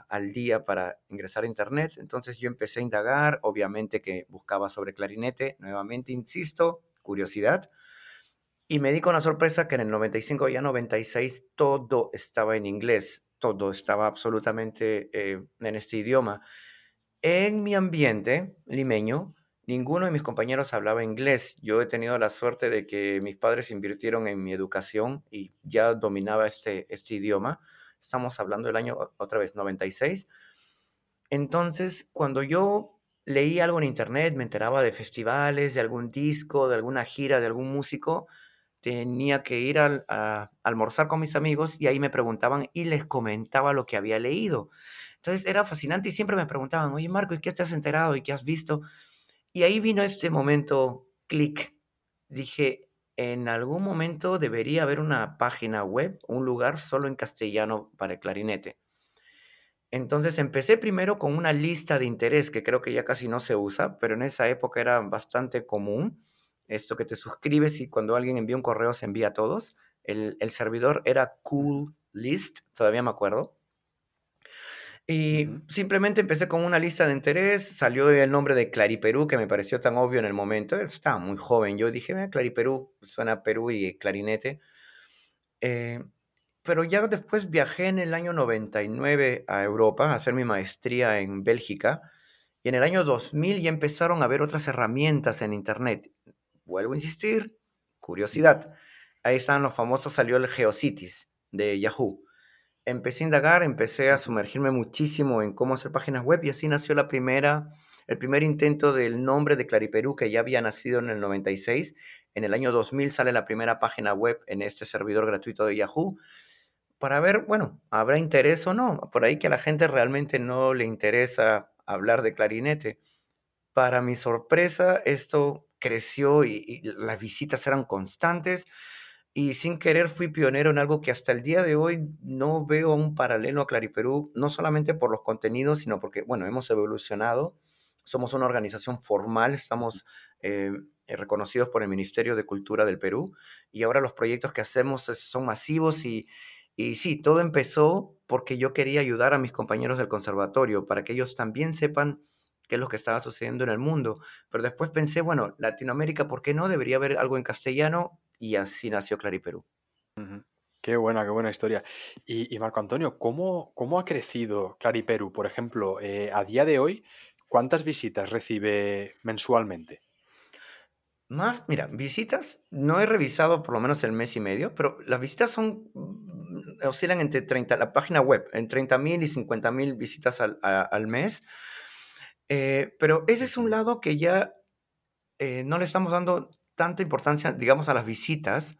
al día para ingresar a internet. Entonces yo empecé a indagar, obviamente que buscaba sobre clarinete, nuevamente insisto, curiosidad Y me di con la sorpresa que en el 95 y 96 todo estaba en inglés, todo estaba absolutamente eh, en este idioma. En mi ambiente limeño, ninguno de mis compañeros hablaba inglés. Yo he tenido la suerte de que mis padres invirtieron en mi educación y ya dominaba este, este idioma. Estamos hablando del año, otra vez, 96. Entonces, cuando yo leí algo en internet, me enteraba de festivales, de algún disco, de alguna gira, de algún músico, tenía que ir a almorzar con mis amigos y ahí me preguntaban y les comentaba lo que había leído. Entonces era fascinante y siempre me preguntaban, oye Marco, ¿y qué te has enterado y qué has visto? Y ahí vino este momento clic. Dije, en algún momento debería haber una página web, un lugar solo en castellano para el clarinete. Entonces empecé primero con una lista de interés que creo que ya casi no se usa, pero en esa época era bastante común esto que te suscribes y cuando alguien envía un correo se envía a todos. El, servidor era Cool List, todavía me acuerdo. Y simplemente empecé con una lista de interés, salió el nombre de Clariperú, que me pareció tan obvio en el momento. Estaba muy joven, yo dije, Clariperú, suena Perú y clarinete. Eh, pero ya después viajé en el año 99 a Europa a hacer mi maestría en Bélgica. Y en el año 2000 ya empezaron a haber otras herramientas en Internet vuelvo a insistir, curiosidad. Ahí están los famosos, salió el GeoCities de Yahoo. Empecé a indagar, empecé a sumergirme muchísimo en cómo hacer páginas web y así nació la primera, el primer intento del nombre de Clariperú que ya había nacido en el 96. En el año 2000 sale la primera página web en este servidor gratuito de Yahoo para ver, bueno, ¿habrá interés o no? Por ahí que a la gente realmente no le interesa hablar de clarinete. Para mi sorpresa, esto creció y, las visitas eran constantes y sin querer fui pionero en algo que hasta el día de hoy no veo un paralelo a Clariperú, no solamente por los contenidos, sino porque, bueno, hemos evolucionado, somos una organización formal, estamos eh, reconocidos por el Ministerio de Cultura del Perú y ahora los proyectos que hacemos son masivos y, y sí, todo empezó porque yo quería ayudar a mis compañeros del conservatorio para que ellos también sepan qué es lo que estaba sucediendo en el mundo. Pero después pensé, bueno, Latinoamérica, ¿por qué no? Debería haber algo en castellano y así nació Clariperú. Qué buena, qué buena historia. Y, Marco Antonio, ¿cómo, ¿cómo, ha crecido Clariperú? Por ejemplo, eh, a día de hoy, ¿cuántas visitas recibe mensualmente? Más, mira, visitas, no he revisado por lo menos el mes y medio, pero las visitas son, mm, oscilan entre 30, la página web, en 30.000 y 50.000 visitas al, al mes. Eh, pero ese es un lado que ya eh, no le estamos dando tanta importancia, digamos, a las visitas,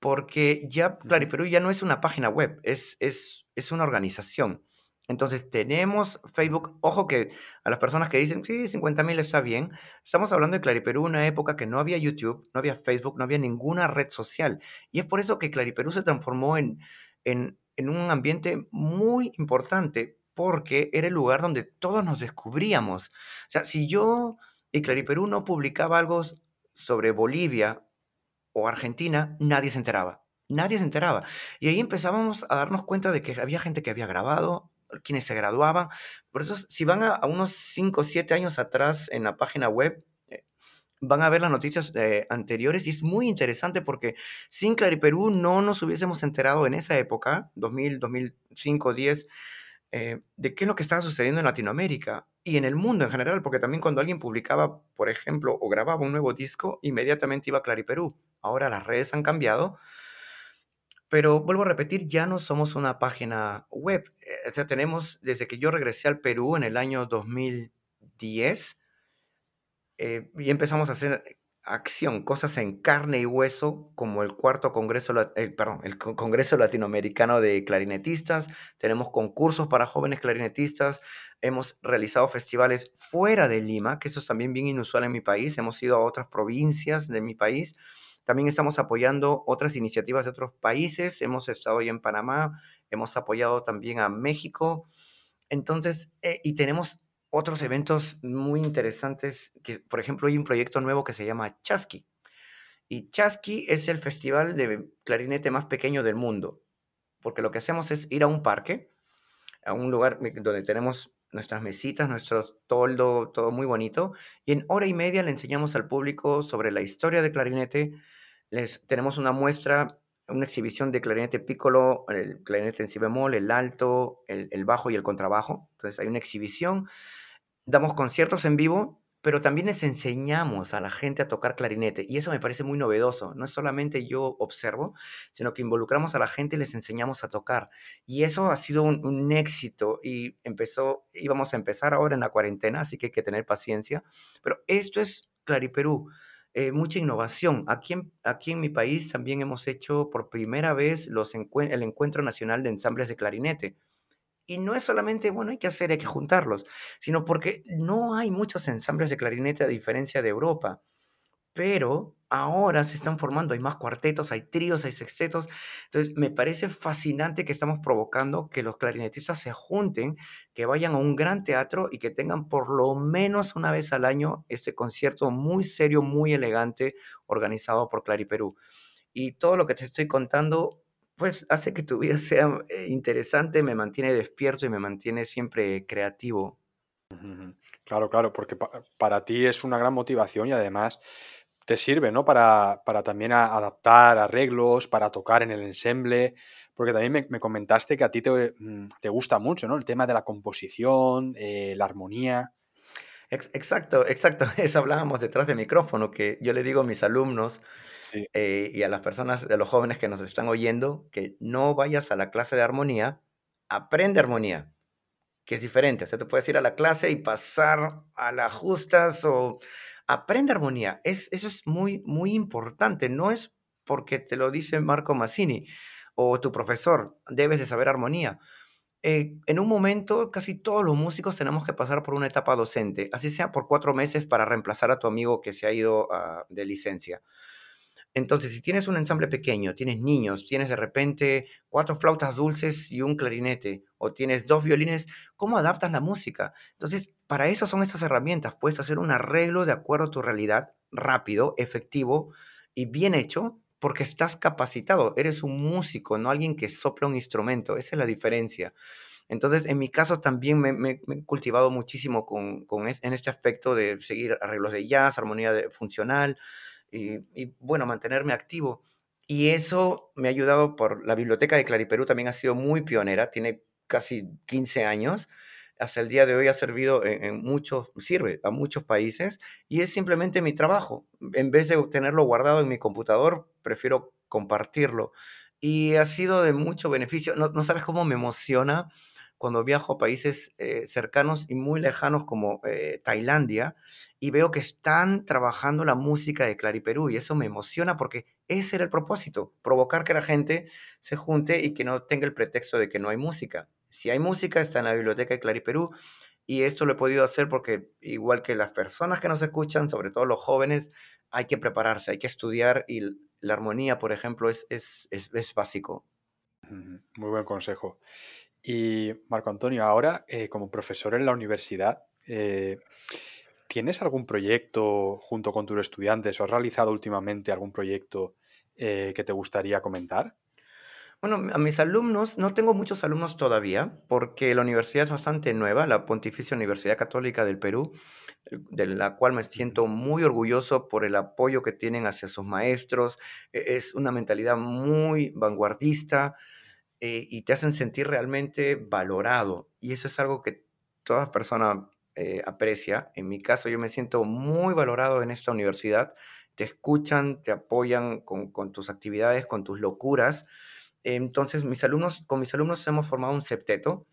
porque ya Clariperú ya no es una página web, es, es, es una organización. Entonces tenemos Facebook, ojo que a las personas que dicen, sí, 50 mil está bien, estamos hablando de Clariperú, una época que no había YouTube, no había Facebook, no había ninguna red social. Y es por eso que Clariperú se transformó en, en, en un ambiente muy importante porque era el lugar donde todos nos descubríamos. O sea, si yo y Clariperú no publicaba algo sobre Bolivia o Argentina, nadie se enteraba. Nadie se enteraba. Y ahí empezábamos a darnos cuenta de que había gente que había grabado, quienes se graduaban. Por eso, si van a, unos 5 o 7 años atrás en la página web, eh, van a ver las noticias eh, anteriores y es muy interesante porque sin Clariperú no nos hubiésemos enterado en esa época, 2000, 2005, 10, eh, de qué es lo que estaba sucediendo en Latinoamérica y en el mundo en general, porque también cuando alguien publicaba, por ejemplo, o grababa un nuevo disco, inmediatamente iba a Clariperú. Ahora las redes han cambiado, pero vuelvo a repetir, ya no somos una página web. Eh, o sea, tenemos, desde que yo regresé al Perú en el año 2010, eh, y empezamos a hacer acción, cosas en carne y hueso, como el cuarto Congreso, eh, perdón, el Congreso Latinoamericano de Clarinetistas, tenemos concursos para jóvenes clarinetistas, hemos realizado festivales fuera de Lima, que eso es también bien inusual en mi país, hemos ido a otras provincias de mi país, también estamos apoyando otras iniciativas de otros países, hemos estado hoy en Panamá, hemos apoyado también a México, entonces, eh, y tenemos otros eventos muy interesantes, que por ejemplo hay un proyecto nuevo que se llama Chasqui. Y Chasqui es el festival de clarinete más pequeño del mundo, porque lo que hacemos es ir a un parque, a un lugar donde tenemos nuestras mesitas, nuestro toldo, todo muy bonito, y en hora y media le enseñamos al público sobre la historia del clarinete, Les, tenemos una muestra, una exhibición de clarinete piccolo, el clarinete en si bemol, el alto, el, el bajo y el contrabajo. Entonces hay una exhibición. Damos conciertos en vivo pero también les enseñamos a la gente a tocar clarinete y eso me parece muy novedoso. No es solamente yo observo, sino que involucramos a la gente y les enseñamos a tocar. Y eso ha sido un, éxito y empezó, íbamos a empezar ahora en la cuarentena, así que hay que tener paciencia. Pero esto es Clariperú. Eh, mucha innovación. Aquí en, aquí en mi país también hemos hecho por primera vez el Encuentro Nacional de Ensambles de Clarinete. Y no es solamente, bueno, hay que hacer, hay que juntarlos, sino porque no hay muchos ensambles de clarinete a diferencia de Europa. Pero ahora se están formando, hay más cuartetos, hay tríos, hay sextetos. Entonces, me parece fascinante que estamos provocando que los clarinetistas se junten, que vayan a un gran teatro y que tengan por lo menos una vez al año este concierto muy serio, muy elegante, organizado por Clariperú. Y todo lo que te estoy contando pues hace que tu vida sea eh, interesante, me mantiene despierto y me mantiene siempre creativo. Claro, claro, porque para ti es una gran motivación y además te sirve, ¿no? Para, para también adaptar arreglos, para tocar en el ensemble, porque también me, comentaste que a ti te, mm, te, gusta mucho, ¿no? El tema de la composición, eh, la armonía. exacto, exacto. Eso hablábamos detrás del micrófono, que yo le digo a mis alumnos, eh, y a las personas, a los jóvenes que nos están oyendo, que no vayas a la clase de armonía, aprende armonía, que es diferente. O sea, tú puedes ir a la clase y pasar a las justas o aprende armonía. Es, eso es muy, muy importante. No es porque te lo dice Marco Massini o tu profesor, debes de saber armonía. Eh, en un momento, casi todos los músicos tenemos que pasar por una etapa docente, así sea por cuatro meses para reemplazar a tu amigo que se ha ido ah, de licencia. Entonces, si tienes un ensamble pequeño, tienes niños, tienes de repente cuatro flautas dulces y un clarinete, o tienes dos violines, ¿cómo adaptas la música? Entonces, para eso son estas herramientas. Puedes hacer un arreglo de acuerdo a tu realidad, rápido, efectivo y bien hecho, porque estás capacitado. Eres un músico, no alguien que sopla un instrumento. Esa es la diferencia. Entonces, en mi caso también me, he cultivado muchísimo con, en este aspecto de seguir arreglos de jazz, armonía funcional, y, bueno, mantenerme activo. Y eso me ha ayudado por la biblioteca de Clariperú, también ha sido muy pionera, tiene casi 15 años. Hasta el día de hoy ha servido en, muchos, sirve a muchos países y es simplemente mi trabajo. En vez de tenerlo guardado en mi computador, prefiero compartirlo. Y ha sido de mucho beneficio. No, no sabes cómo me emociona cuando viajo a países eh, cercanos y muy lejanos como eh, Tailandia y veo que están trabajando la música de Clariperú y eso me emociona porque ese era el propósito, provocar que la gente se junte y que no tenga el pretexto de que no hay música. Si hay música, está en la biblioteca de Clariperú y esto lo he podido hacer porque igual que las personas que nos escuchan, sobre todo los jóvenes, hay que prepararse, hay que estudiar y la armonía, por ejemplo, es, es, es, es básico. Muy buen consejo. Y Marco Antonio, ahora eh, como profesor en la universidad, eh, ¿tienes algún proyecto junto con tus estudiantes o has realizado últimamente algún proyecto eh, que te gustaría comentar? Bueno, a mis alumnos, no tengo muchos alumnos todavía, porque la universidad es bastante nueva, la Pontificia Universidad Católica del Perú, de la cual me siento muy orgulloso por el apoyo que tienen hacia sus maestros. E-, es una mentalidad muy vanguardista, eh, y te hacen sentir realmente valorado. Y eso es algo que toda persona eh, aprecia. En mi caso, yo me siento muy valorado en esta universidad. Te escuchan, te apoyan con, con tus actividades, con tus locuras. Entonces, mis alumnos, con mis alumnos hemos formado un septeto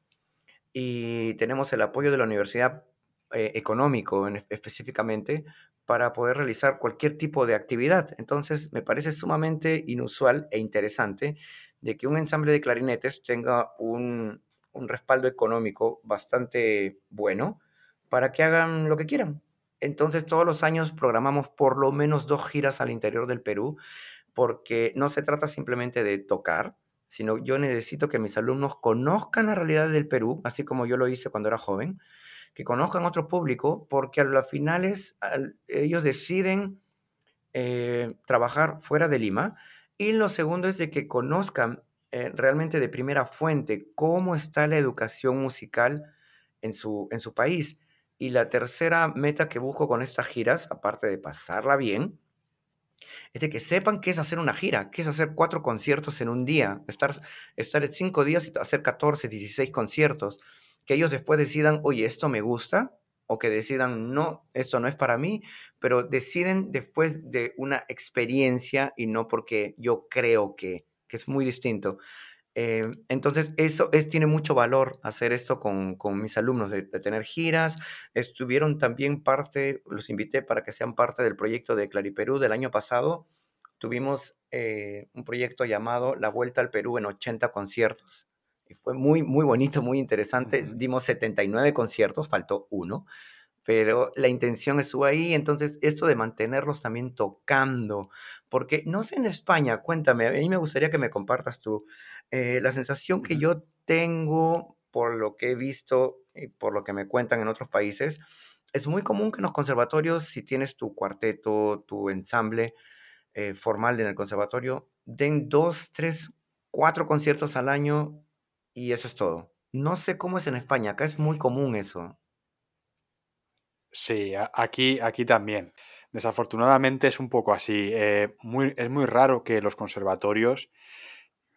y tenemos el apoyo de la universidad eh, económico específicamente para poder realizar cualquier tipo de actividad. Entonces, me parece sumamente inusual e interesante de que un ensamble de clarinetes tenga un, respaldo económico bastante bueno para que hagan lo que quieran. Entonces todos los años programamos por lo menos dos giras al interior del Perú, porque no se trata simplemente de tocar, sino yo necesito que mis alumnos conozcan la realidad del Perú, así como yo lo hice cuando era joven, que conozcan otro público, porque a las finales ellos deciden eh, trabajar fuera de Lima y lo segundo es de que conozcan eh, realmente de primera fuente cómo está la educación musical en su, en su país. Y la tercera meta que busco con estas giras, aparte de pasarla bien, es de que sepan qué es hacer una gira, qué es hacer cuatro conciertos en un día, estar, estar cinco días y hacer 14, 16 conciertos, que ellos después decidan, oye, esto me gusta, o que decidan, no, esto no es para mí, pero deciden después de una experiencia y no porque yo creo que, que es muy distinto. Eh, entonces, eso es, tiene mucho valor hacer esto con, con mis alumnos, de, tener giras. Estuvieron también parte, los invité para que sean parte del proyecto de Clariperú del año pasado. Tuvimos eh, un proyecto llamado La Vuelta al Perú en 80 conciertos. Y fue muy, muy bonito, muy interesante. Dimos 79 conciertos, faltó uno pero la intención estuvo ahí, entonces esto de mantenerlos también tocando, porque no sé en España, cuéntame, a mí me gustaría que me compartas tú, eh, la sensación que yo tengo por lo que he visto y por lo que me cuentan en otros países, es muy común que en los conservatorios, si tienes tu cuarteto, tu ensamble eh, formal en el conservatorio, den dos, tres, cuatro conciertos al año y eso es todo. No sé cómo es en España, acá es muy común eso. Sí, aquí, aquí también. Desafortunadamente es un poco así. Eh, muy, es muy raro que los conservatorios,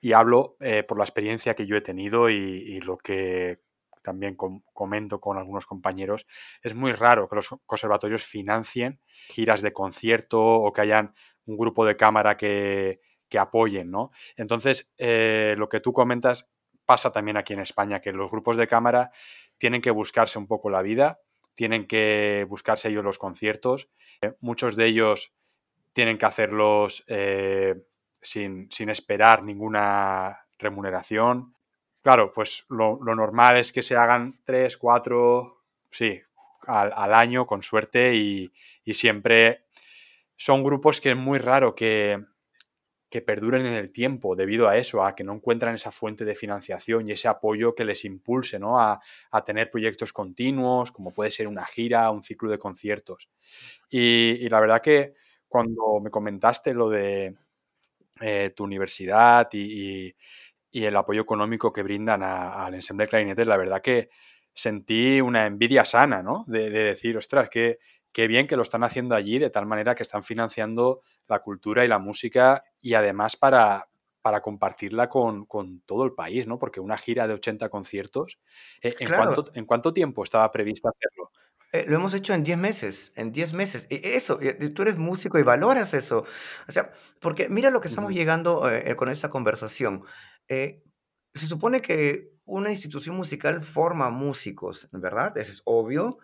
y hablo eh, por la experiencia que yo he tenido y, lo que también comento con algunos compañeros, es muy raro que los conservatorios financien giras de concierto o que hayan un grupo de cámara que, que apoyen, ¿no? Entonces, eh, lo que tú comentas pasa también aquí en España, que los grupos de cámara tienen que buscarse un poco la vida tienen que buscarse ellos los conciertos. Eh, muchos de ellos tienen que hacerlos eh, sin, esperar ninguna remuneración. Claro, pues lo, normal es que se hagan tres, cuatro, sí, al, año con suerte y, y, siempre son grupos que es muy raro que, que perduren en el tiempo debido a eso, a que no encuentran esa fuente de financiación y ese apoyo que les impulse ¿no? a, tener proyectos continuos, como puede ser una gira, un ciclo de conciertos. Y, la verdad que cuando me comentaste lo de eh, tu universidad y, el apoyo económico que brindan al ensemble de clarinetes, la verdad que sentí una envidia sana, ¿no? De, de decir, ostras, qué, qué bien que lo están haciendo allí, de tal manera que están financiando la cultura y la música y además para, para compartirla con, todo el país, ¿no? Porque una gira de 80 conciertos, eh, ¿en, cuánto, ¿en cuánto tiempo estaba previsto hacerlo? Eh, lo hemos hecho en 10 meses, en 10 meses. E, eso, tú eres músico y valoras eso. O sea, porque mira lo que estamos llegando eh, con esta conversación. se supone que una institución musical forma músicos, ¿verdad? Eso es obvio.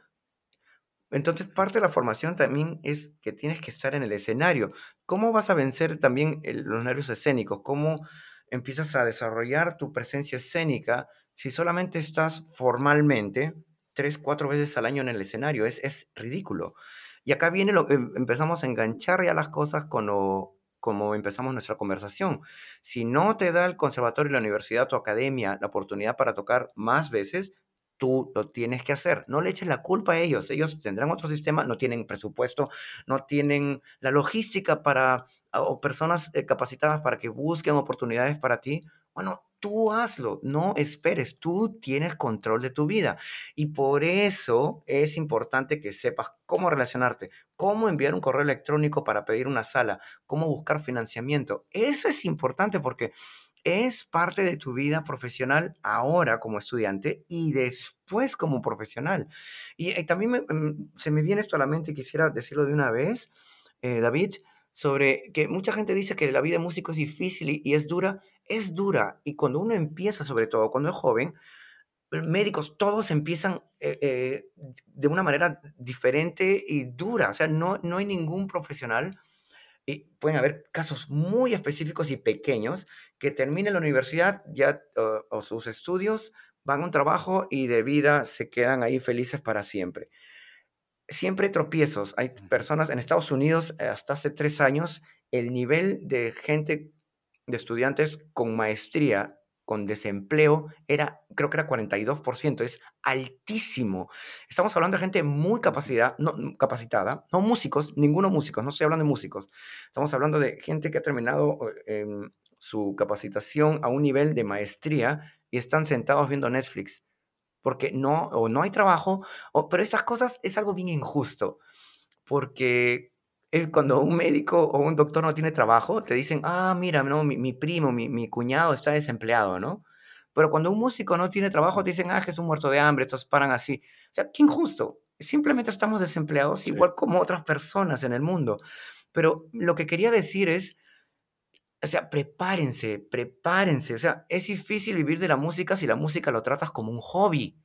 Entonces, parte de la formación también es que tienes que estar en el escenario. ¿Cómo vas a vencer también los nervios escénicos? ¿Cómo empiezas a desarrollar tu presencia escénica si solamente estás formalmente tres, cuatro veces al año en el escenario? Es, es ridículo. Y acá viene lo que em, empezamos a enganchar ya las cosas con como empezamos nuestra conversación. Si no te da el conservatorio, la universidad, tu academia, la oportunidad para tocar más veces, tú lo tienes que hacer. No le eches la culpa a ellos. Ellos tendrán otro sistema, no tienen presupuesto, no tienen la logística para, o personas eh, capacitadas para que busquen oportunidades para ti. Bueno, tú hazlo, no esperes, tú tienes control de tu vida. Y por eso es importante que sepas cómo relacionarte, cómo enviar un correo electrónico para pedir una sala, cómo buscar financiamiento. Eso es importante porque es parte de tu vida profesional ahora como estudiante y después como profesional. Y, también mm, se me viene esto a la mente y quisiera decirlo de una vez, eh, David, sobre que mucha gente dice que la vida de músico es difícil y, es dura. Es dura. Y cuando uno empieza, sobre todo cuando es joven, eh, médicos, todos empiezan eh, de una manera diferente y dura. O sea, no, no hay ningún profesional y pueden haber casos muy específicos y pequeños que terminen la universidad ya o, sus estudios, van a un trabajo y de vida se quedan ahí felices para siempre. Siempre hay tropiezos. Hay personas en Estados Unidos, hasta hace tres años, el nivel de gente, de estudiantes con maestría con desempleo era, creo que era 42%, es altísimo. Estamos hablando de gente muy capacidad, no, mm, capacitada, no músicos, ninguno músicos, no estoy hablando de músicos. Estamos hablando de gente que ha terminado eh, su capacitación a un nivel de maestría y están sentados viendo Netflix, porque no, o no hay trabajo, o, pero esas cosas es algo bien injusto, porque es cuando un médico o un doctor no tiene trabajo, te dicen, ah, mira, no, mi, mi primo, mi, mi cuñado está desempleado, ¿no? Pero cuando un músico no tiene trabajo, te dicen, ah, que es un muerto de hambre, estos paran así. O sea, qué injusto. Simplemente estamos desempleados igual como otras personas en el mundo. Pero lo que quería decir es, o sea, prepárense, prepárense. O sea, es difícil vivir de la música si la música lo tratas como un hobby.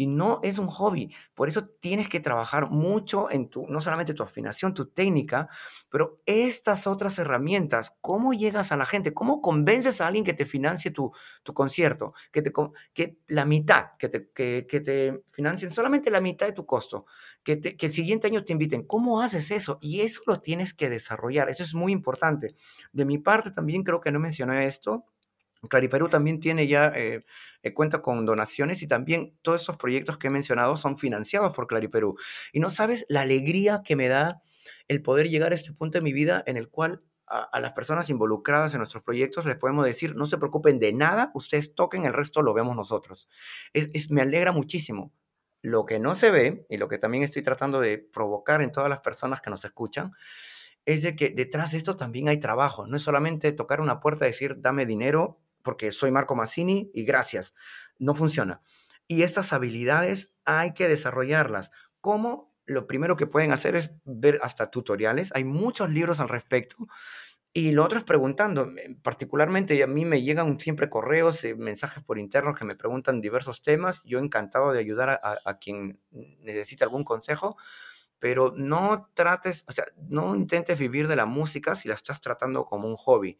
Y no es un hobby. Por eso tienes que trabajar mucho en tu, no solamente tu afinación, tu técnica, pero estas otras herramientas. ¿Cómo llegas a la gente? ¿Cómo convences a alguien que te financie tu, tu concierto? Que, te, que la mitad, que te, que, que te financien solamente la mitad de tu costo. Que, que el siguiente año te inviten. ¿Cómo haces eso? Y eso lo tienes que desarrollar. Eso es muy importante. De mi parte también creo que no mencioné esto Clariperú también tiene ya, eh, eh, cuenta con donaciones y también todos esos proyectos que he mencionado son financiados por Clariperú. Y no sabes la alegría que me da el poder llegar a este punto de mi vida en el cual a, las personas involucradas en nuestros proyectos les podemos decir, no se preocupen de nada, ustedes toquen, el resto lo vemos nosotros. Es, me alegra muchísimo. Lo que no se ve y lo que también estoy tratando de provocar en todas las personas que nos escuchan es de que detrás de esto también hay trabajo. No es solamente tocar una puerta y decir, dame dinero porque soy Marco Massini y gracias. No funciona. Y estas habilidades hay que desarrollarlas. ¿Cómo? Lo primero que pueden hacer es ver hasta tutoriales. Hay muchos libros al respecto. Y lo otro es preguntando. Particularmente a mí me llegan siempre correos, eh, mensajes por interno que me preguntan diversos temas. Yo encantado de ayudar a, a quien necesite algún consejo pero no trates, o sea, no intentes vivir de la música si la estás tratando como un hobby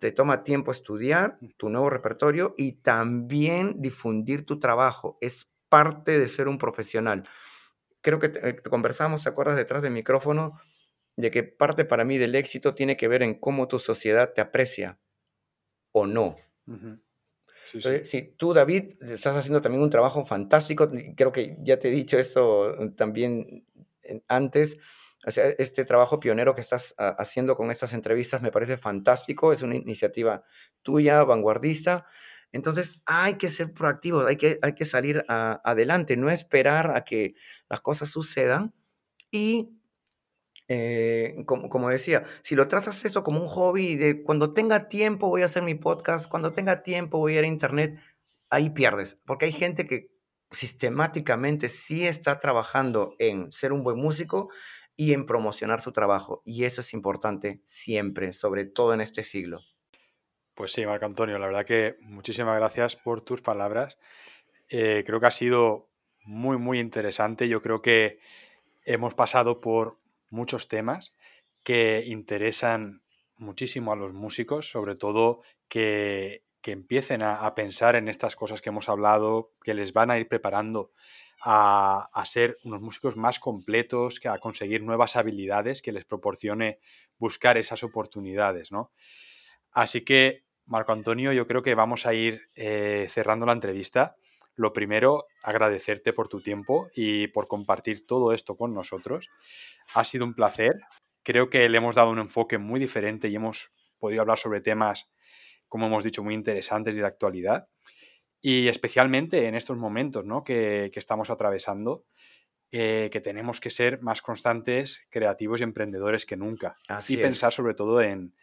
te toma tiempo estudiar tu nuevo repertorio y también difundir tu trabajo. Es parte de ser un profesional. Creo que eh, conversamos, ¿te acuerdas detrás del micrófono? De que parte para mí del éxito tiene que ver en cómo tu sociedad te aprecia o no. Entonces, si tú, David, estás haciendo también un trabajo fantástico, creo que ya te he dicho esto también antes, o sea, este trabajo pionero que estás ah, haciendo con estas entrevistas me parece fantástico, es una iniciativa tuya, vanguardista. Entonces hay que ser proactivos, hay que, hay que salir adelante, no esperar a que las cosas sucedan. Y eh, como, como, decía, si lo tratas eso como un hobby, de cuando tenga tiempo voy a hacer mi podcast, cuando tenga tiempo voy a ir a internet, ahí pierdes, porque hay gente que sistemáticamente sí está trabajando en ser un buen músico, y en promocionar su trabajo. Y eso es importante siempre, sobre todo en este siglo. Pues sí, Marco Antonio, la verdad que muchísimas gracias por tus palabras. Eh, creo que ha sido muy, muy interesante. Yo creo que hemos pasado por muchos temas que interesan muchísimo a los músicos, sobre todo que, empiecen a, a, pensar en estas cosas que hemos hablado, que les van a ir preparando a, ser unos músicos más completos, a conseguir nuevas habilidades que les proporcione buscar esas oportunidades, ¿no? Así que, Marco Antonio, yo creo que vamos a ir eh, cerrando la entrevista. Lo primero, agradecerte por tu tiempo y por compartir todo esto con nosotros. Ha sido un placer. Creo que le hemos dado un enfoque muy diferente y hemos podido hablar sobre temas, como hemos dicho, muy interesantes y de actualidad. Y especialmente en estos momentos ¿no? que, estamos atravesando, eh, que tenemos que ser más constantes, creativos y emprendedores que nunca. y pensar sobre todo en,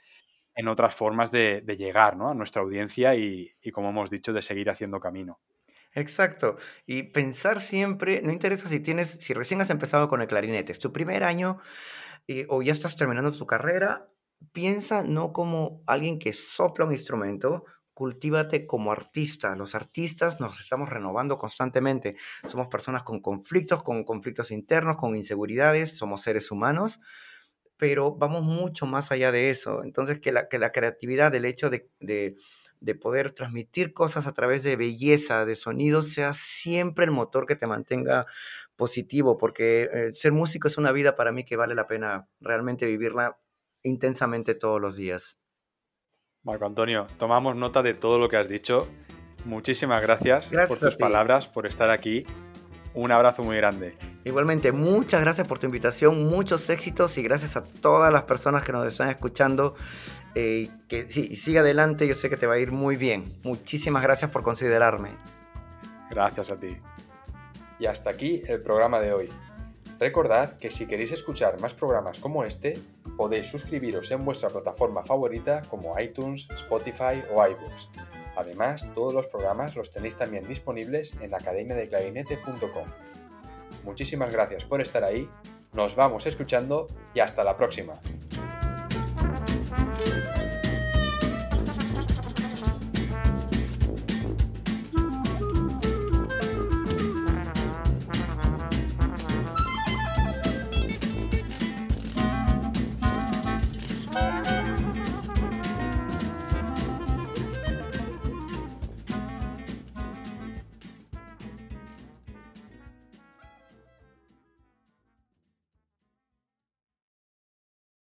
otras formas de, llegar a nuestra audiencia y, como hemos dicho, de seguir haciendo camino. Exacto. Y pensar siempre, no interesa si tienes, si recién has empezado con el clarinete, es tu primer año eh, o ya estás terminando tu carrera, piensa no como alguien que sopla un instrumento, cultívate como artista. Los artistas nos estamos renovando constantemente. Somos personas con conflictos, con conflictos internos, con inseguridades, somos seres humanos, pero vamos mucho más allá de eso. Entonces, que la, que la creatividad, el hecho de, de, poder transmitir cosas a través de belleza, de sonidos, sea siempre el motor que te mantenga positivo, porque eh, ser músico es una vida para mí que vale la pena realmente vivirla intensamente todos los días. Marco Antonio, tomamos nota de todo lo que has dicho. Muchísimas gracias, por tus palabras, por estar aquí. Un abrazo muy grande. Igualmente, muchas gracias por tu invitación, muchos éxitos y gracias a todas las personas que nos están escuchando. Eh, que sí, sigue adelante, yo sé que te va a ir muy bien. Muchísimas gracias por considerarme. Gracias a ti. Y hasta aquí el programa de hoy. Recordad que si queréis escuchar más programas como este, podéis suscribiros en vuestra plataforma favorita como iTunes, Spotify o iBooks. Además, todos los programas los tenéis también disponibles en academiadeclarinete.com. Muchísimas gracias por estar ahí, nos vamos escuchando y hasta la próxima.